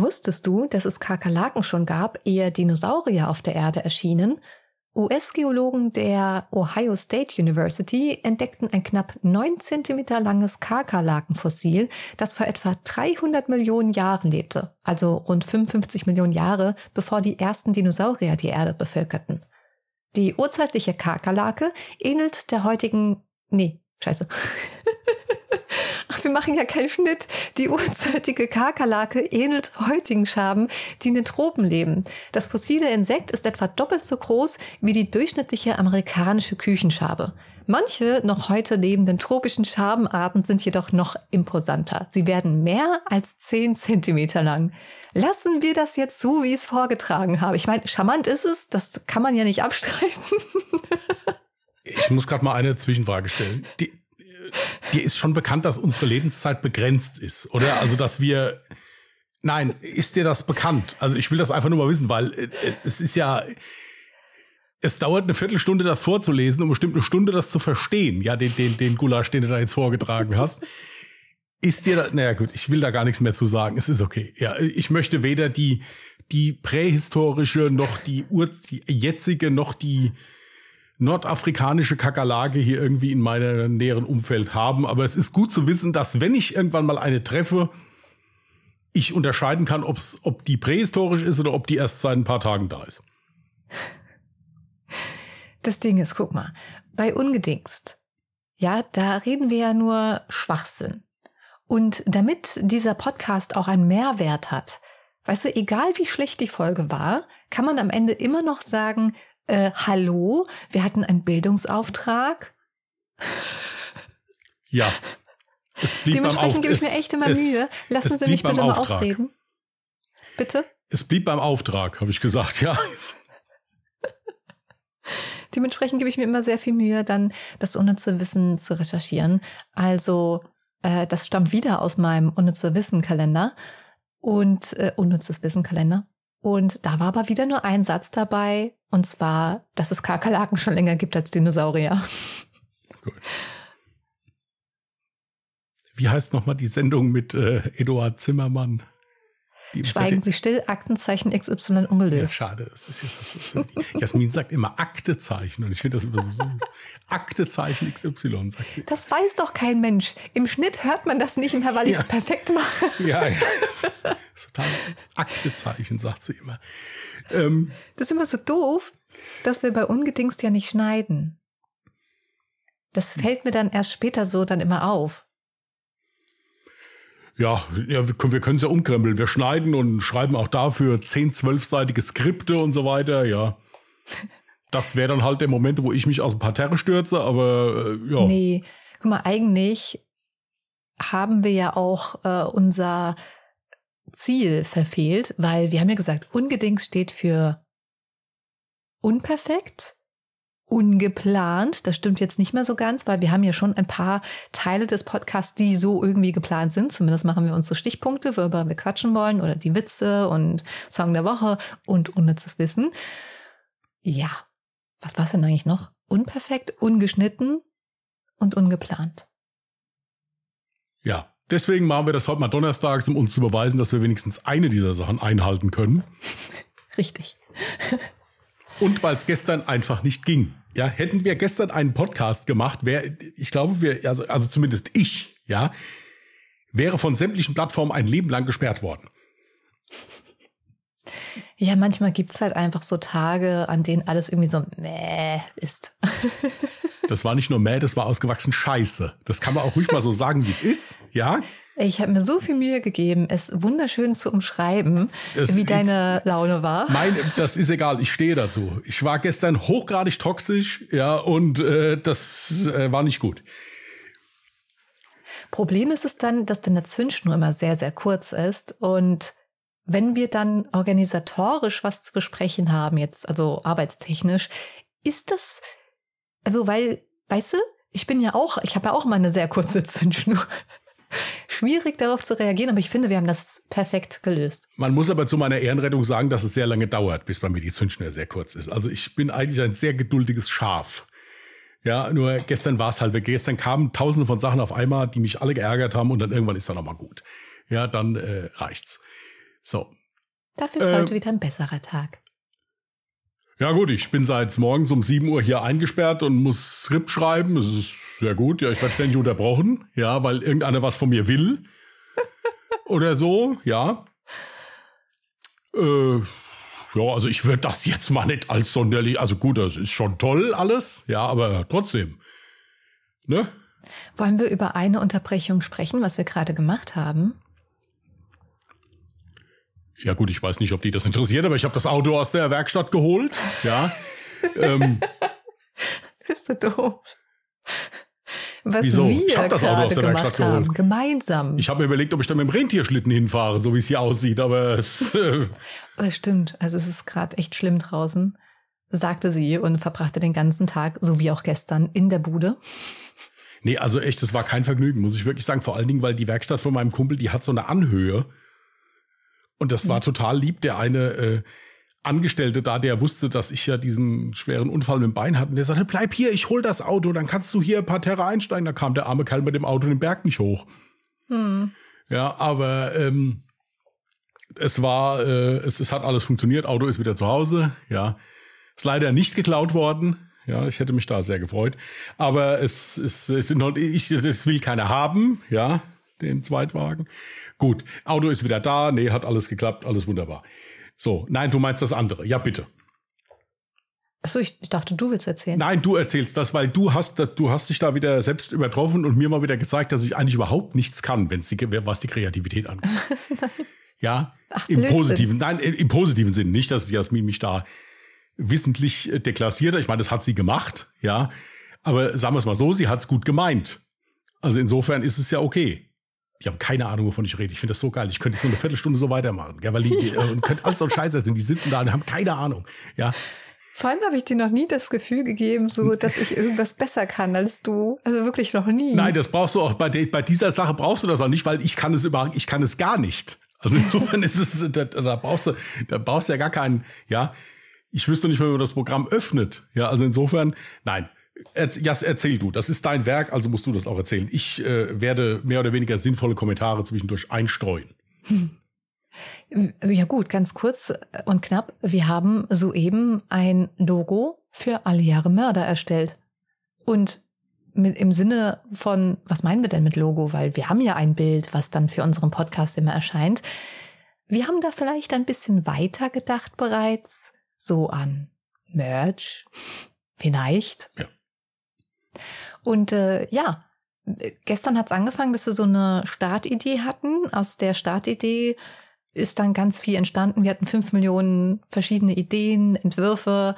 Wusstest du, dass es Kakerlaken schon gab, ehe Dinosaurier auf der Erde erschienen? US-Geologen der Ohio State University entdeckten ein knapp 9 cm langes Kakerlakenfossil, das vor etwa 300 Millionen Jahren lebte, also rund 55 Millionen Jahre, bevor die ersten Dinosaurier die Erde bevölkerten. Die urzeitliche Kakerlake ähnelt der heutigen, nee, scheiße. Ach, wir machen ja keinen Schnitt. Die urzeitige Kakerlake ähnelt heutigen Schaben, die in den Tropen leben. Das fossile Insekt ist etwa doppelt so groß wie die durchschnittliche amerikanische Küchenschabe. Manche noch heute lebenden tropischen Schabenarten sind jedoch noch imposanter. Sie werden mehr als 10 Zentimeter lang. Lassen wir das jetzt so, wie ich es vorgetragen habe. Ich meine, charmant ist es, das kann man ja nicht abstreiten. ich muss gerade mal eine Zwischenfrage stellen. Die, dir ist schon bekannt, dass unsere Lebenszeit begrenzt ist, oder? Also, dass wir. Nein, ist dir das bekannt? Also, ich will das einfach nur mal wissen, weil äh, es ist ja. Es dauert eine Viertelstunde, das vorzulesen und bestimmt eine Stunde, das zu verstehen. Ja, den, den, den Gulasch, den du da jetzt vorgetragen hast. Ist dir, da, naja gut, ich will da gar nichts mehr zu sagen. Es ist okay. Ja, ich möchte weder die, die prähistorische noch die, Ur, die jetzige noch die nordafrikanische Kakerlake hier irgendwie in meinem näheren Umfeld haben. Aber es ist gut zu wissen, dass wenn ich irgendwann mal eine treffe, ich unterscheiden kann, ob's, ob die prähistorisch ist oder ob die erst seit ein paar Tagen da ist. Das Ding ist, guck mal, bei Ungedingst, ja, da reden wir ja nur Schwachsinn. Und damit dieser Podcast auch einen Mehrwert hat, weißt du, egal wie schlecht die Folge war, kann man am Ende immer noch sagen, äh, hallo, wir hatten einen Bildungsauftrag. Ja. Es blieb Dementsprechend gebe ich mir echt immer es, Mühe. Lassen Sie mich bitte mal ausreden. Bitte? Es blieb beim Auftrag, habe ich gesagt, ja. Dementsprechend gebe ich mir immer sehr viel Mühe, dann das unnütze Wissen zu recherchieren. Also, äh, das stammt wieder aus meinem unnütze Wissen-Kalender und äh, unnützes Wissen-Kalender. Und da war aber wieder nur ein Satz dabei, und zwar, dass es Kakerlaken schon länger gibt als Dinosaurier. Gut. Wie heißt nochmal die Sendung mit äh, Eduard Zimmermann? Schweigen Sie still, Aktenzeichen XY ungelöst. Ja, schade. Das ist jetzt, das ist, Jasmin sagt immer Aktezeichen und ich finde das immer so süß. Aktezeichen XY, sagt sie. Das weiß doch kein Mensch. Im Schnitt hört man das nicht mehr, weil ich es perfekt mache. Ja, ja. Das ist total Aktezeichen, sagt sie immer. Ähm, das ist immer so doof, dass wir bei Ungedingst ja nicht schneiden. Das fällt mir dann erst später so dann immer auf ja, ja wir können es ja umkrempeln. Wir schneiden und schreiben auch dafür 10, 12-seitige Skripte und so weiter, ja. Das wäre dann halt der Moment, wo ich mich aus dem Parterre stürze, aber äh, ja. Nee, guck mal, eigentlich haben wir ja auch äh, unser Ziel verfehlt, weil wir haben ja gesagt, ungedingt steht für unperfekt ungeplant. Das stimmt jetzt nicht mehr so ganz, weil wir haben ja schon ein paar Teile des Podcasts, die so irgendwie geplant sind. Zumindest machen wir uns so Stichpunkte, worüber wir quatschen wollen oder die Witze und Song der Woche und unnützes Wissen. Ja, was war es denn eigentlich noch? Unperfekt, ungeschnitten und ungeplant. Ja, deswegen machen wir das heute mal donnerstags, um uns zu beweisen, dass wir wenigstens eine dieser Sachen einhalten können. Richtig. Und weil es gestern einfach nicht ging. Ja, hätten wir gestern einen Podcast gemacht, wäre, ich glaube, wir, also, also zumindest ich, ja, wäre von sämtlichen Plattformen ein Leben lang gesperrt worden. Ja, manchmal gibt's halt einfach so Tage, an denen alles irgendwie so mäh ist. das war nicht nur mäh, das war ausgewachsen scheiße. Das kann man auch ruhig mal so sagen, wie es ist, ja. Ich habe mir so viel Mühe gegeben, es wunderschön zu umschreiben, das wie deine Laune war. Mein, das ist egal, ich stehe dazu. Ich war gestern hochgradig toxisch, ja, und äh, das äh, war nicht gut. Problem ist es dann, dass deine Zündschnur immer sehr, sehr kurz ist und wenn wir dann organisatorisch was zu besprechen haben, jetzt also arbeitstechnisch, ist das, also weil, weißt du, ich bin ja auch, ich habe ja auch mal eine sehr kurze Zündschnur schwierig darauf zu reagieren, aber ich finde, wir haben das perfekt gelöst. Man muss aber zu meiner Ehrenrettung sagen, dass es sehr lange dauert, bis bei mir die Zündschnur sehr kurz ist. Also ich bin eigentlich ein sehr geduldiges Schaf. Ja, nur gestern war es halt weg. Gestern kamen tausende von Sachen auf einmal, die mich alle geärgert haben und dann irgendwann ist dann nochmal gut. Ja, dann äh, reicht's. So. Dafür ist Äh, heute wieder ein besserer Tag. Ja gut, ich bin seit morgens um 7 Uhr hier eingesperrt und muss Skript schreiben. Das ist sehr gut. Ja, ich werde ständig unterbrochen. Ja, weil irgendeiner was von mir will. Oder so, ja. Äh, ja, also ich würde das jetzt mal nicht als sonderlich, also gut, das ist schon toll alles, ja, aber trotzdem. Ne? Wollen wir über eine Unterbrechung sprechen, was wir gerade gemacht haben? Ja gut, ich weiß nicht, ob die das interessiert, aber ich habe das Auto aus der Werkstatt geholt, ja. ähm, Bist du doof? Was Wieso? wir Ich hab das Auto gerade aus der Werkstatt gemacht haben, geholt. gemeinsam. ich habe mir überlegt, ob ich da mit dem Rentierschlitten hinfahre, so wie es hier aussieht, aber es, äh, Das stimmt. Also es ist gerade echt schlimm draußen, sagte sie und verbrachte den ganzen Tag, so wie auch gestern, in der Bude. Nee, also echt, das war kein Vergnügen, muss ich wirklich sagen. Vor allen Dingen, weil die Werkstatt von meinem Kumpel, die hat so eine Anhöhe. Und das war total lieb. Der eine äh, Angestellte da, der wusste, dass ich ja diesen schweren Unfall mit dem Bein hatte. Und der sagte, bleib hier, ich hol das Auto, dann kannst du hier ein paar Terra einsteigen. Da kam der arme Kerl mit dem Auto den Berg nicht hoch. Hm. Ja, aber ähm, es war, äh, es, es hat alles funktioniert. Auto ist wieder zu Hause. Ja, ist leider nicht geklaut worden. Ja, ich hätte mich da sehr gefreut. Aber es, es, es, ich, es will keiner haben. Ja, den Zweitwagen. Gut, Auto ist wieder da. Nee, hat alles geklappt. Alles wunderbar. So, nein, du meinst das andere. Ja, bitte. Achso, ich, ich dachte, du willst erzählen. Nein, du erzählst das, weil du hast, du hast dich da wieder selbst übertroffen und mir mal wieder gezeigt, dass ich eigentlich überhaupt nichts kann, wenn's die, was die Kreativität angeht. Ja, Ach, im Blödsinn. positiven, nein, im im positiven Sinn. Nicht, dass Jasmin mich da wissentlich äh, deklassiert hat. Ich meine, das hat sie gemacht, ja. Aber sagen wir es mal so, sie hat es gut gemeint. Also insofern ist es ja okay. Die haben keine Ahnung, wovon ich rede. Ich finde das so geil. Ich könnte jetzt nur eine Viertelstunde so weitermachen. Gell, weil die, äh, und könnte alles so ein Scheiße sind. Die sitzen da und haben keine Ahnung. Ja, Vor allem habe ich dir noch nie das Gefühl gegeben, so dass ich irgendwas besser kann als du. Also wirklich noch nie. Nein, das brauchst du auch bei, de, bei dieser Sache brauchst du das auch nicht, weil ich kann es über, ich kann es gar nicht. Also insofern ist es, da, da brauchst du, da brauchst du ja gar keinen, ja. Ich wüsste nicht, wie man das Programm öffnet. Ja, also insofern, nein. Jas, erzähl du, das ist dein Werk, also musst du das auch erzählen. Ich äh, werde mehr oder weniger sinnvolle Kommentare zwischendurch einstreuen. Ja gut, ganz kurz und knapp. Wir haben soeben ein Logo für alle Jahre Mörder erstellt. Und mit, im Sinne von, was meinen wir denn mit Logo? Weil wir haben ja ein Bild, was dann für unseren Podcast immer erscheint. Wir haben da vielleicht ein bisschen weiter gedacht bereits, so an Merch, vielleicht. Ja. Und äh, ja, gestern hat's angefangen, dass wir so eine Startidee hatten. Aus der Startidee ist dann ganz viel entstanden. Wir hatten fünf Millionen verschiedene Ideen, Entwürfe,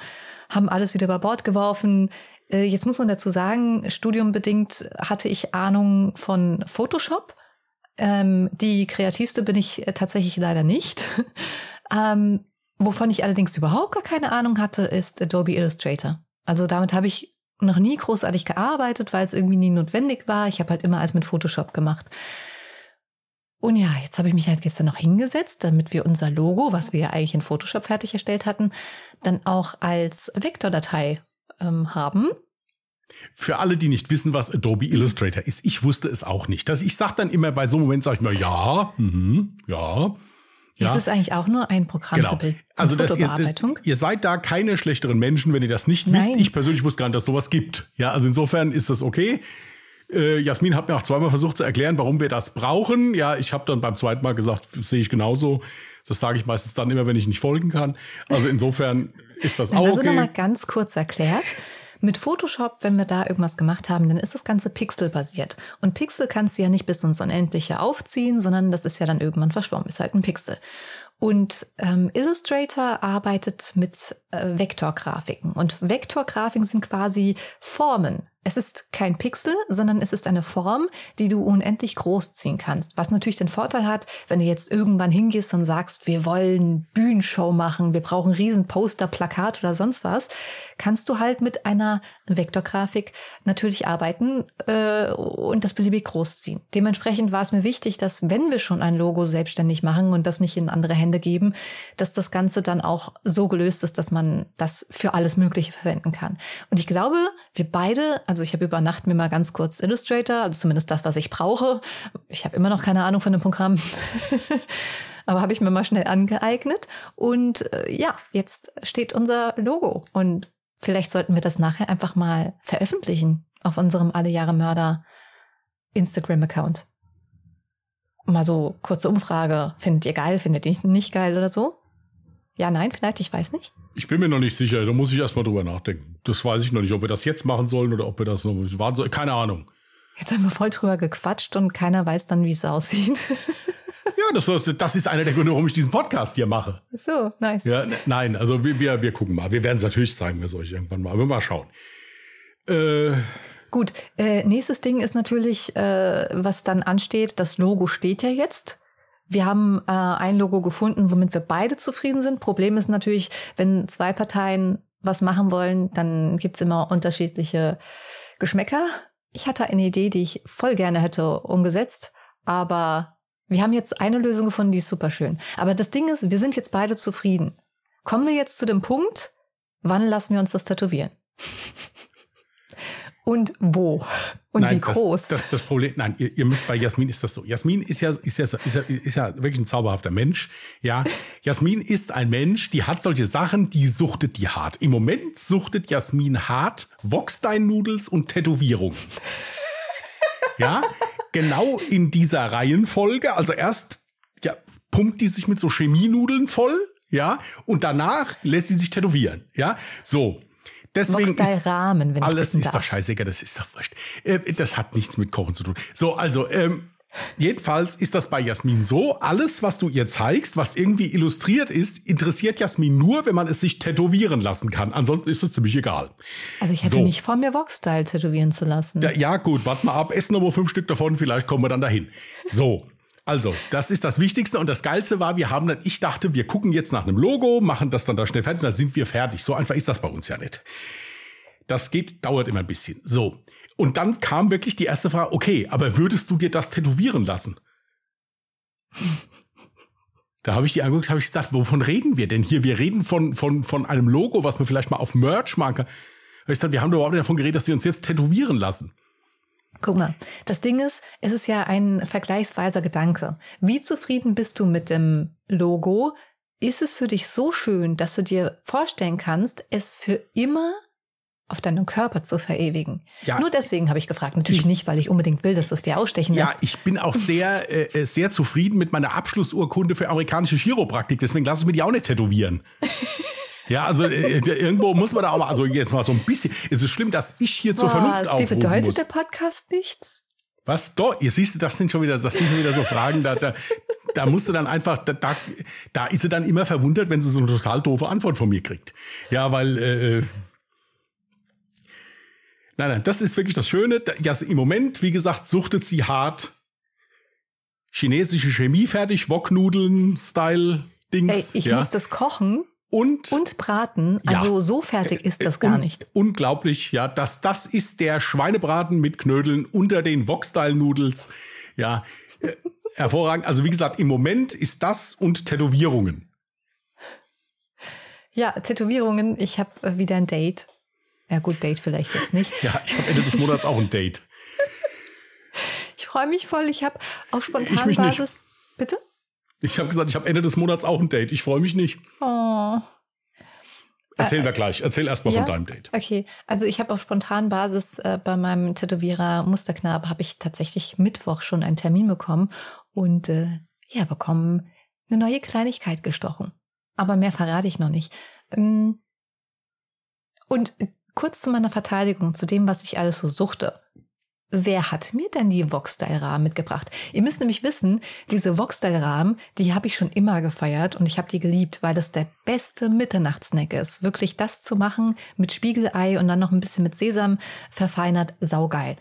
haben alles wieder über Bord geworfen. Äh, Jetzt muss man dazu sagen, studiumbedingt hatte ich Ahnung von Photoshop. Ähm, die kreativste bin ich äh, tatsächlich leider nicht. ähm, wovon ich allerdings überhaupt gar keine Ahnung hatte, ist Adobe Illustrator. Also damit habe ich noch nie großartig gearbeitet, weil es irgendwie nie notwendig war. Ich habe halt immer alles mit Photoshop gemacht. Und ja, jetzt habe ich mich halt gestern noch hingesetzt, damit wir unser Logo, was wir ja eigentlich in Photoshop fertig erstellt hatten, dann auch als Vektordatei ähm, haben. Für alle, die nicht wissen, was Adobe Illustrator ist, ich wusste es auch nicht. Das, ich sag dann immer bei so einem Moment, sage ich mir, ja, mhm, ja. Ist es eigentlich auch nur ein Programm Genau. für Bild Also das, ihr, das, ihr seid da keine schlechteren Menschen, wenn ihr das nicht wisst. Nein. Ich persönlich wusste gar nicht, dass sowas gibt. Ja, also insofern ist das okay. Äh, Jasmin hat mir auch zweimal versucht zu erklären, warum wir das brauchen. Ja, ich habe dann beim zweiten Mal gesagt, sehe ich genauso. Das sage ich meistens dann immer, wenn ich nicht folgen kann. Also insofern ist das auch Also okay. nochmal ganz kurz erklärt. Mit Photoshop, wenn wir da irgendwas gemacht haben, dann ist das Ganze pixelbasiert. Und Pixel kannst du ja nicht bis ins Unendliche aufziehen, sondern das ist ja dann irgendwann verschwommen, ist halt ein Pixel. Und ähm, Illustrator arbeitet mit äh, Vektorgrafiken. Und Vektorgrafiken sind quasi Formen. Es ist kein Pixel, sondern es ist eine Form, die du unendlich groß ziehen kannst. Was natürlich den Vorteil hat, wenn du jetzt irgendwann hingehst und sagst, wir wollen Bühnenshow machen, wir brauchen riesen Poster, Plakat oder sonst was, kannst du halt mit einer Vektorgrafik natürlich arbeiten äh, und das beliebig groß ziehen. Dementsprechend war es mir wichtig, dass wenn wir schon ein Logo selbstständig machen und das nicht in andere Hände geben, dass das Ganze dann auch so gelöst ist, dass man das für alles Mögliche verwenden kann. Und ich glaube, wir beide, also ich habe über Nacht mir mal ganz kurz Illustrator, also zumindest das, was ich brauche. Ich habe immer noch keine Ahnung von dem Programm. Aber habe ich mir mal schnell angeeignet. Und äh, ja, jetzt steht unser Logo. Und vielleicht sollten wir das nachher einfach mal veröffentlichen auf unserem Alle Jahre Mörder Instagram-Account. Mal so kurze Umfrage. Findet ihr geil? Findet ihr nicht geil oder so? Ja, nein, vielleicht, ich weiß nicht. Ich bin mir noch nicht sicher, da muss ich erstmal drüber nachdenken. Das weiß ich noch nicht, ob wir das jetzt machen sollen oder ob wir das noch warten sollen. Keine Ahnung. Jetzt haben wir voll drüber gequatscht und keiner weiß dann, wie es aussieht. ja, das, das ist einer der Gründe, warum ich diesen Podcast hier mache. So, nice. Ja, nein, also wir, wir, wir gucken mal. Wir werden es natürlich zeigen, wir euch irgendwann mal. Aber mal schauen. Äh, Gut, äh, nächstes Ding ist natürlich, äh, was dann ansteht. Das Logo steht ja jetzt. Wir haben äh, ein Logo gefunden, womit wir beide zufrieden sind. Problem ist natürlich, wenn zwei Parteien was machen wollen, dann gibt's immer unterschiedliche Geschmäcker. Ich hatte eine Idee, die ich voll gerne hätte umgesetzt, aber wir haben jetzt eine Lösung gefunden, die ist super schön. Aber das Ding ist, wir sind jetzt beide zufrieden. Kommen wir jetzt zu dem Punkt, wann lassen wir uns das tätowieren? und wo und nein, wie groß. Das, das, das Problem, nein, ihr, ihr, müsst bei Jasmin ist das so. Jasmin ist ja, ist ja, ist ja, ist ja wirklich ein zauberhafter Mensch. Ja, Jasmin ist ein Mensch, die hat solche Sachen, die suchtet die hart. Im Moment suchtet Jasmin hart Wokstein-Nudels und Tätowierungen. ja, genau in dieser Reihenfolge. Also erst ja, pumpt die sich mit so Chemienudeln voll, ja, und danach lässt sie sich tätowieren, ja. So, Deswegen ist Rahmen, wenn alles ich ist doch scheißegal, das ist doch wurscht. Äh, das hat nichts mit Kochen zu tun. So, also ähm, jedenfalls ist das bei Jasmin so: Alles, was du ihr zeigst, was irgendwie illustriert ist, interessiert Jasmin nur, wenn man es sich tätowieren lassen kann. Ansonsten ist es ziemlich egal. Also ich hätte so. nicht vor mir Vox-Style tätowieren zu lassen. Ja, ja, gut, warte mal ab, essen wir fünf Stück davon, vielleicht kommen wir dann dahin. So. Also, das ist das Wichtigste und das Geilste war, wir haben dann, ich dachte, wir gucken jetzt nach einem Logo, machen das dann da schnell fertig, dann sind wir fertig. So einfach ist das bei uns ja nicht. Das geht, dauert immer ein bisschen. So. Und dann kam wirklich die erste Frage, okay, aber würdest du dir das tätowieren lassen? Da habe ich die angeguckt, habe ich gesagt, wovon reden wir denn hier? Wir reden von, von, von einem Logo, was man vielleicht mal auf Merch machen kann. ich gesagt, wir haben doch überhaupt nicht davon geredet, dass wir uns jetzt tätowieren lassen. Guck mal, das Ding ist, es ist ja ein vergleichsweiser Gedanke. Wie zufrieden bist du mit dem Logo? Ist es für dich so schön, dass du dir vorstellen kannst, es für immer auf deinem Körper zu verewigen. Ja, Nur deswegen habe ich gefragt. Natürlich ich, nicht, weil ich unbedingt will, dass das dir ausstechen lässt. Ja, ich bin auch sehr, äh, sehr zufrieden mit meiner Abschlussurkunde für amerikanische Chiropraktik. Deswegen lasse ich mir die auch nicht tätowieren. Ja, also äh, äh, irgendwo muss man da auch mal, also jetzt mal so ein bisschen. Es ist schlimm, dass ich hier zur Vernunft aufrufen bedeutet muss. der Podcast nichts? Was? Doch, ihr siehst, das sind schon wieder, das sind schon wieder so Fragen, da, da, da musst du dann einfach, da, da, da ist sie dann immer verwundert, wenn sie so eine total doofe Antwort von mir kriegt. Ja, weil, äh, äh nein, nein, das ist wirklich das Schöne. Ja, im Moment, wie gesagt, suchtet sie hart chinesische Chemie fertig, Woknudeln, Style, Dings. Ey, ich ja. muss das kochen und, und braten. Also ja, so fertig ist das gar nicht. Unglaublich, ja. Das, das ist der Schweinebraten mit Knödeln unter den Wok-Style-Nudels. Ja, äh, hervorragend. Also wie gesagt, im Moment ist das und Tätowierungen. Ja, Tätowierungen. Ich habe äh, wieder ein Date. Ja gut, Date vielleicht jetzt nicht. ja, ich habe Ende des Monats auch ein Date. Ich freue mich voll. Ich habe auf Spontanbasis. Bitte? Ich habe gesagt, ich habe Ende des Monats auch ein Date. Ich freue mich nicht. Oh. Erzähl wir gleich. Erzähl erst mal ja? von deinem Date. Okay, also ich habe auf spontanen Basis äh, bei meinem Tätowierer Musterknabe habe ich tatsächlich Mittwoch schon einen Termin bekommen und äh, ja bekommen eine neue Kleinigkeit gestochen. Aber mehr verrate ich noch nicht. Ähm, und kurz zu meiner Verteidigung, zu dem, was ich alles so suchte. Wer hat mir denn die Voxstyle-Rahmen mitgebracht? Ihr müsst nämlich wissen, diese Voxstyle-Rahmen, die habe ich schon immer gefeiert und ich habe die geliebt, weil das der beste Mitternachtssnack ist. Wirklich das zu machen mit Spiegelei und dann noch ein bisschen mit Sesam verfeinert, saugeil.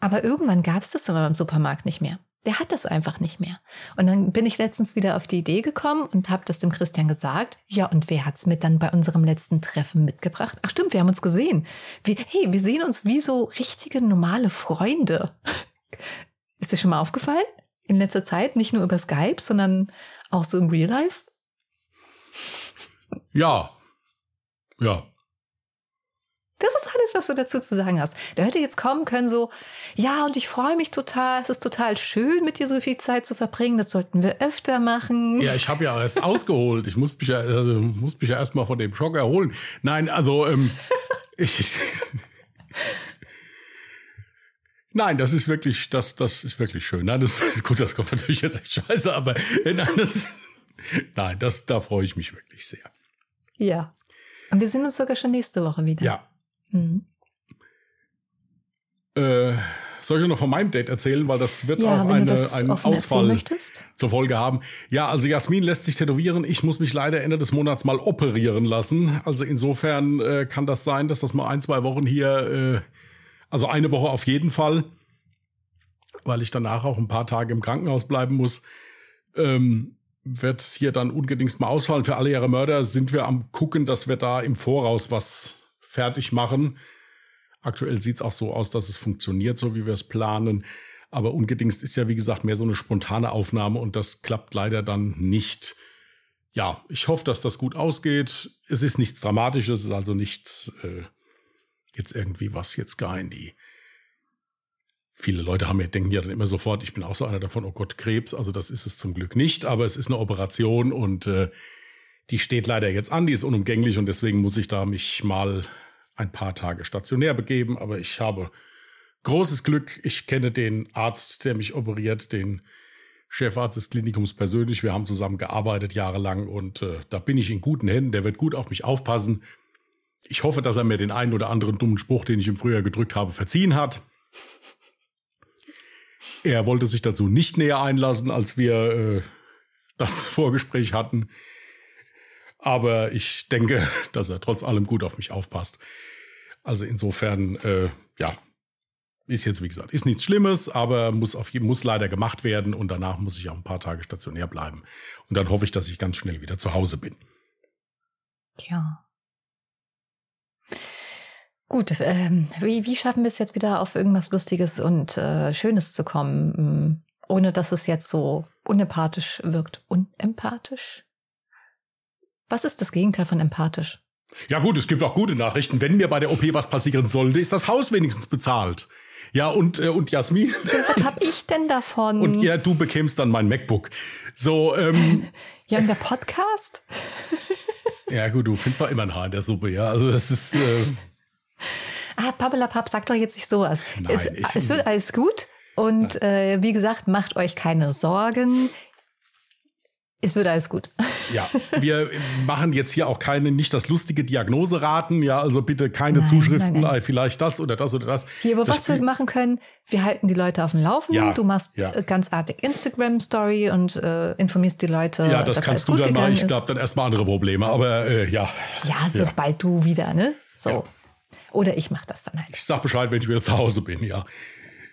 Aber irgendwann gab es das aber im Supermarkt nicht mehr der hat das einfach nicht mehr. Und dann bin ich letztens wieder auf die Idee gekommen und habe das dem Christian gesagt. Ja, und wer hat's mit dann bei unserem letzten Treffen mitgebracht? Ach stimmt, wir haben uns gesehen. Wir, hey, wir sehen uns wie so richtige normale Freunde. Ist dir schon mal aufgefallen? In letzter Zeit, nicht nur über Skype, sondern auch so im Real Life? Ja. Ja. Das ist alles, was du dazu zu sagen hast. Der hätte jetzt kommen können so, ja, und ich freue mich total. Es ist total schön, mit dir so viel Zeit zu verbringen. Das sollten wir öfter machen. Ja, ich habe ja erst ausgeholt. Ich muss mich ja, also, muss mich ja erst mal von dem Schock erholen. Nein, also ähm, ich, Nein, das ist wirklich, das, das ist wirklich schön. Nein, das ist gut, das kommt natürlich jetzt echt scheiße, aber äh, nein, das, nein, das, da freue ich mich wirklich sehr. Ja. Und wir sehen uns sogar schon nächste Woche wieder. Ja. Mhm. Äh, soll ich noch von meinem Date erzählen, weil das wird ja, auch eine, einen Ausfall zur Folge haben. Ja, also Jasmin lässt sich tätowieren. Ich muss mich leider Ende des Monats mal operieren lassen. Also insofern äh, kann das sein, dass das mal ein, zwei Wochen hier äh, also eine Woche auf jeden Fall, weil ich danach auch ein paar Tage im Krankenhaus bleiben muss. Ähm, wird hier dann ungedingst mal ausfallen. Für alle ihre Mörder sind wir am gucken, dass wir da im Voraus was fertig machen. Aktuell sieht es auch so aus, dass es funktioniert, so wie wir es planen. Aber ungedingst ist ja, wie gesagt, mehr so eine spontane Aufnahme und das klappt leider dann nicht. Ja, ich hoffe, dass das gut ausgeht. Es ist nichts Dramatisches, es ist also nichts äh, jetzt irgendwie was jetzt gar in die. Viele Leute haben ja, denken ja dann immer sofort, ich bin auch so einer davon, oh Gott, Krebs. Also das ist es zum Glück nicht, aber es ist eine Operation und äh, die steht leider jetzt an, die ist unumgänglich und deswegen muss ich da mich mal ein paar Tage stationär begeben. Aber ich habe großes Glück. Ich kenne den Arzt, der mich operiert, den Chefarzt des Klinikums persönlich. Wir haben zusammen gearbeitet jahrelang und äh, da bin ich in guten Händen. Der wird gut auf mich aufpassen. Ich hoffe, dass er mir den einen oder anderen dummen Spruch, den ich im Frühjahr gedrückt habe, verziehen hat. Er wollte sich dazu nicht näher einlassen, als wir äh, das Vorgespräch hatten. Aber ich denke, dass er trotz allem gut auf mich aufpasst. Also insofern, äh, ja, ist jetzt, wie gesagt, ist nichts Schlimmes, aber muss, auf, muss leider gemacht werden und danach muss ich auch ein paar Tage stationär bleiben. Und dann hoffe ich, dass ich ganz schnell wieder zu Hause bin. Ja. Gut, ähm, wie, wie schaffen wir es jetzt wieder auf irgendwas Lustiges und äh, Schönes zu kommen, mm, ohne dass es jetzt so unempathisch wirkt? Unempathisch? Was ist das Gegenteil von empathisch? Ja gut, es gibt auch gute Nachrichten. Wenn mir bei der OP was passieren sollte, ist das Haus wenigstens bezahlt. Ja, und, äh, und Jasmin. Was hab ich denn davon? Und ja, du bekämst dann mein MacBook. So, ähm. ja, und der Podcast? ja, gut, du findest doch immer ein Haar in der Suppe, ja. Also das ist. Äh, ah, Pappelapapp, sag doch jetzt nicht sowas. Nein, es, es wird alles gut. Und äh, wie gesagt, macht euch keine Sorgen. Es wird alles gut. Ja, wir machen jetzt hier auch keine, nicht das lustige Diagnoseraten. Ja, also bitte keine nein, Zuschriften, nein, nein. vielleicht das oder das oder das. Hier, aber das was Spiel wir machen können, wir halten die Leute auf dem Laufenden. Ja, du machst ja. ganz artig Instagram-Story und äh, informierst die Leute. Ja, das kannst du dann machen. Ich glaube, dann erstmal andere Probleme, aber äh, ja. Ja, sobald ja. du wieder, ne? So. Oder ich mache das dann halt. Ich sag Bescheid, wenn ich wieder zu Hause bin, ja.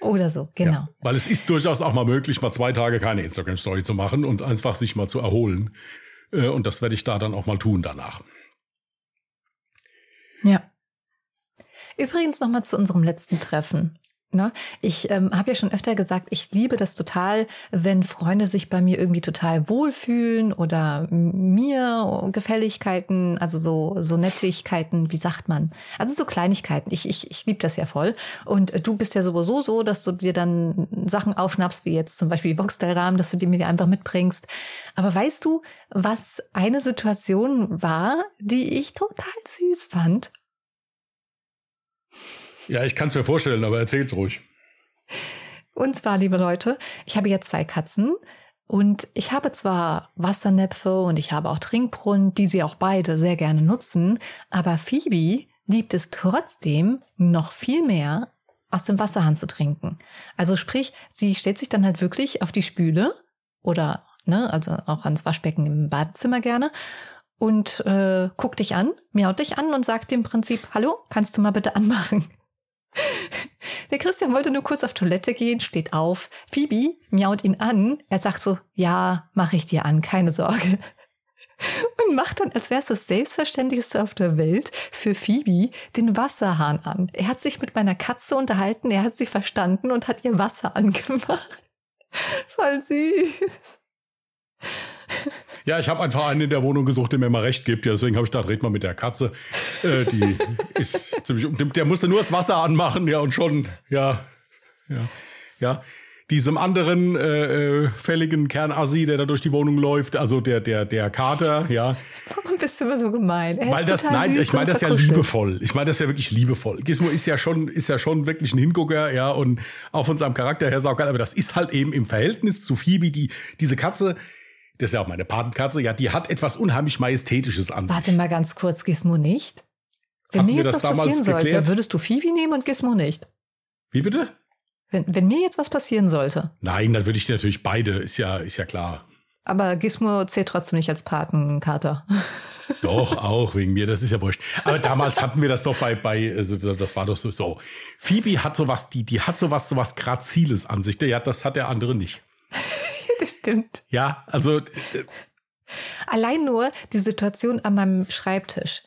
Oder so, genau. Ja, weil es ist durchaus auch mal möglich, mal zwei Tage keine Instagram-Story zu machen und einfach sich mal zu erholen. Äh, und das werde ich da dann auch mal tun danach. Ja. Übrigens nochmal zu unserem letzten Treffen. Ne? Ich ähm, habe ja schon öfter gesagt, ich liebe das total, wenn Freunde sich bei mir irgendwie total wohlfühlen oder mir Gefälligkeiten, also so, so Nettigkeiten, wie sagt man? Also so Kleinigkeiten. Ich, ich, ich liebe das ja voll. Und du bist ja sowieso so, dass du dir dann Sachen aufschnappst, wie jetzt zum Beispiel die Voxtel-Rahmen, dass du die mir einfach mitbringst. Aber weißt du, was eine Situation war, die ich total süß fand? Ja, ich kann es mir vorstellen, aber erzähl's ruhig. Und zwar, liebe Leute, ich habe jetzt zwei Katzen und ich habe zwar Wassernäpfe und ich habe auch Trinkbrunnen, die sie auch beide sehr gerne nutzen, aber Phoebe liebt es trotzdem noch viel mehr, aus dem Wasserhahn zu trinken. Also sprich, sie stellt sich dann halt wirklich auf die Spüle oder ne, also auch ans Waschbecken im Badezimmer gerne und äh, guckt dich an, miaut dich an und sagt im Prinzip, hallo, kannst du mal bitte anmachen? Der Christian wollte nur kurz auf Toilette gehen, steht auf. Phoebe miaut ihn an. Er sagt so, ja, mach ich dir an, keine Sorge. Und macht dann, als wäre es das Selbstverständlichste auf der Welt, für Phoebe den Wasserhahn an. Er hat sich mit meiner Katze unterhalten, er hat sie verstanden und hat ihr Wasser angemacht. Voll süß. Ja, ich habe einfach einen in der Wohnung gesucht, der mir mal recht gibt. Ja, deswegen habe ich da red mal mit der Katze. Äh, die ist ziemlich. Der musste nur das Wasser anmachen, ja, und schon, ja, ja, ja diesem anderen äh, äh, fälligen Kernassi, der da durch die Wohnung läuft, also der der der Kater, ja. Warum bist du immer so gemein? Er Weil das nein, ich meine das ja liebevoll. Ich meine das ja wirklich liebevoll. Gizmo ist ja schon ist ja schon wirklich ein Hingucker, ja, und auch von seinem Charakter her saugeil, aber das ist halt eben im Verhältnis zu Phoebe, die diese Katze das ist ja auch meine Patenkatze, ja, die hat etwas unheimlich Majestätisches an. Warte mal ganz kurz, Gizmo nicht? Wenn Hatten mir jetzt was passieren sollte, würdest du Phoebe nehmen und Gizmo nicht? Wie bitte? Wenn, wenn mir jetzt was passieren sollte. Nein, dann würde ich natürlich beide, ist ja, ist ja klar. Aber Gizmo zählt trotzdem nicht als Patenkater. Doch, auch wegen mir, das ist ja wurscht. Aber damals hatten wir das doch bei, bei also das war doch so. so. Phoebe hat sowas, die, die hat sowas, sowas Graziles an sich. Ja, das hat der andere nicht. das stimmt. Ja, also. Äh, Allein nur die Situation an meinem Schreibtisch.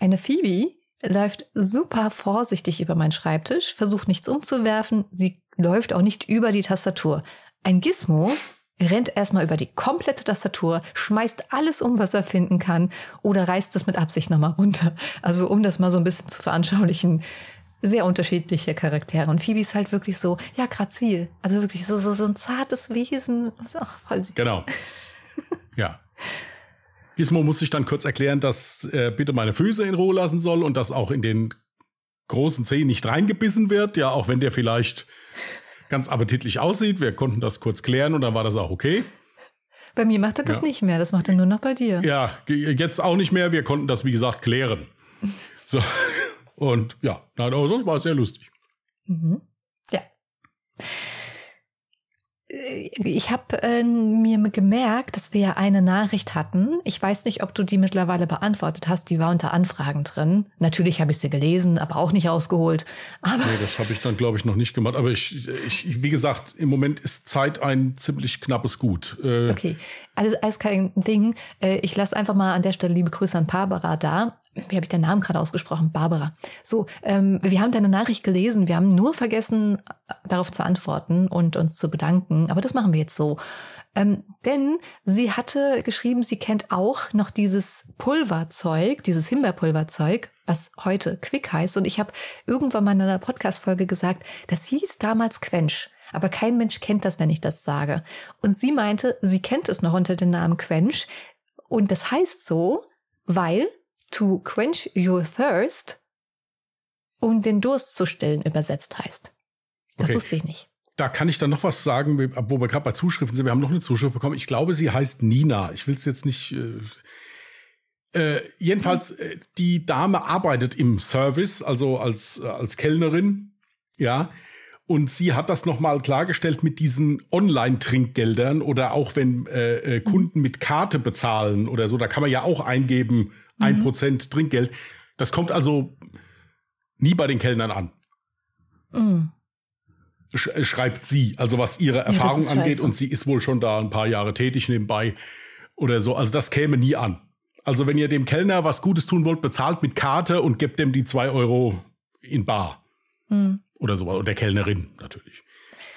Eine Phoebe läuft super vorsichtig über meinen Schreibtisch, versucht nichts umzuwerfen. Sie läuft auch nicht über die Tastatur. Ein Gizmo rennt erstmal über die komplette Tastatur, schmeißt alles um, was er finden kann oder reißt es mit Absicht nochmal runter. Also um das mal so ein bisschen zu veranschaulichen, sehr unterschiedliche Charaktere. Und Phoebe ist halt wirklich so, ja, grazil. Also wirklich so, so, so ein zartes Wesen. Das ist auch voll süß. Genau. Ja. Gizmo muss sich dann kurz erklären, dass er bitte meine Füße in Ruhe lassen soll und dass auch in den großen Zehen nicht reingebissen wird. Ja, auch wenn der vielleicht ganz appetitlich aussieht. Wir konnten das kurz klären und dann war das auch okay. Bei mir macht er das ja. nicht mehr, das macht er nur noch bei dir. Ja, jetzt auch nicht mehr. Wir konnten das, wie gesagt, klären. So. Und ja, aber sonst war es sehr lustig. Mhm. Ja ich habe äh, mir gemerkt, dass wir ja eine Nachricht hatten. Ich weiß nicht, ob du die mittlerweile beantwortet hast. Die war unter Anfragen drin. Natürlich habe ich sie gelesen, aber auch nicht ausgeholt. Aber nee, das habe ich dann, glaube ich, noch nicht gemacht. Aber ich, ich, wie gesagt, im Moment ist Zeit ein ziemlich knappes Gut. Äh, okay, alles, alles kein Ding. Äh, ich lasse einfach mal an der Stelle liebe Grüße an Barbara da wie habe ich den Namen gerade ausgesprochen? Barbara. So, ähm, wir haben deine Nachricht gelesen. Wir haben nur vergessen, darauf zu antworten und uns zu bedanken. Aber das machen wir jetzt so. Ähm, denn sie hatte geschrieben, sie kennt auch noch dieses Pulverzeug, dieses Himbeerpulverzeug, was heute Quick heißt. Und ich habe irgendwann mal in einer Podcast-Folge gesagt, das hieß damals Quench. Aber kein Mensch kennt das, wenn ich das sage. Und sie meinte, sie kennt es noch unter dem Namen Quench. Und das heißt so, weil to quench your thirst, um den Durst zu stillen, übersetzt heißt. Das okay. wusste ich nicht. Da kann ich dann noch was sagen, wo wir gerade bei Zuschriften sind. Wir haben noch eine Zuschrift bekommen. Ich glaube, sie heißt Nina. Ich will es jetzt nicht. Äh, äh, jedenfalls, äh, die Dame arbeitet im Service, also als, äh, als Kellnerin. Ja. Und sie hat das nochmal klargestellt mit diesen Online-Trinkgeldern oder auch wenn äh, Kunden mit Karte bezahlen oder so, da kann man ja auch eingeben, ein mhm. Prozent Trinkgeld. Das kommt also nie bei den Kellnern an. Mhm. Äh, schreibt sie, also was ihre Erfahrung ja, angeht. Und sie ist wohl schon da ein paar Jahre tätig nebenbei oder so. Also das käme nie an. Also wenn ihr dem Kellner was Gutes tun wollt, bezahlt mit Karte und gebt dem die zwei Euro in Bar. Mhm. Oder so. Und der Kellnerin natürlich.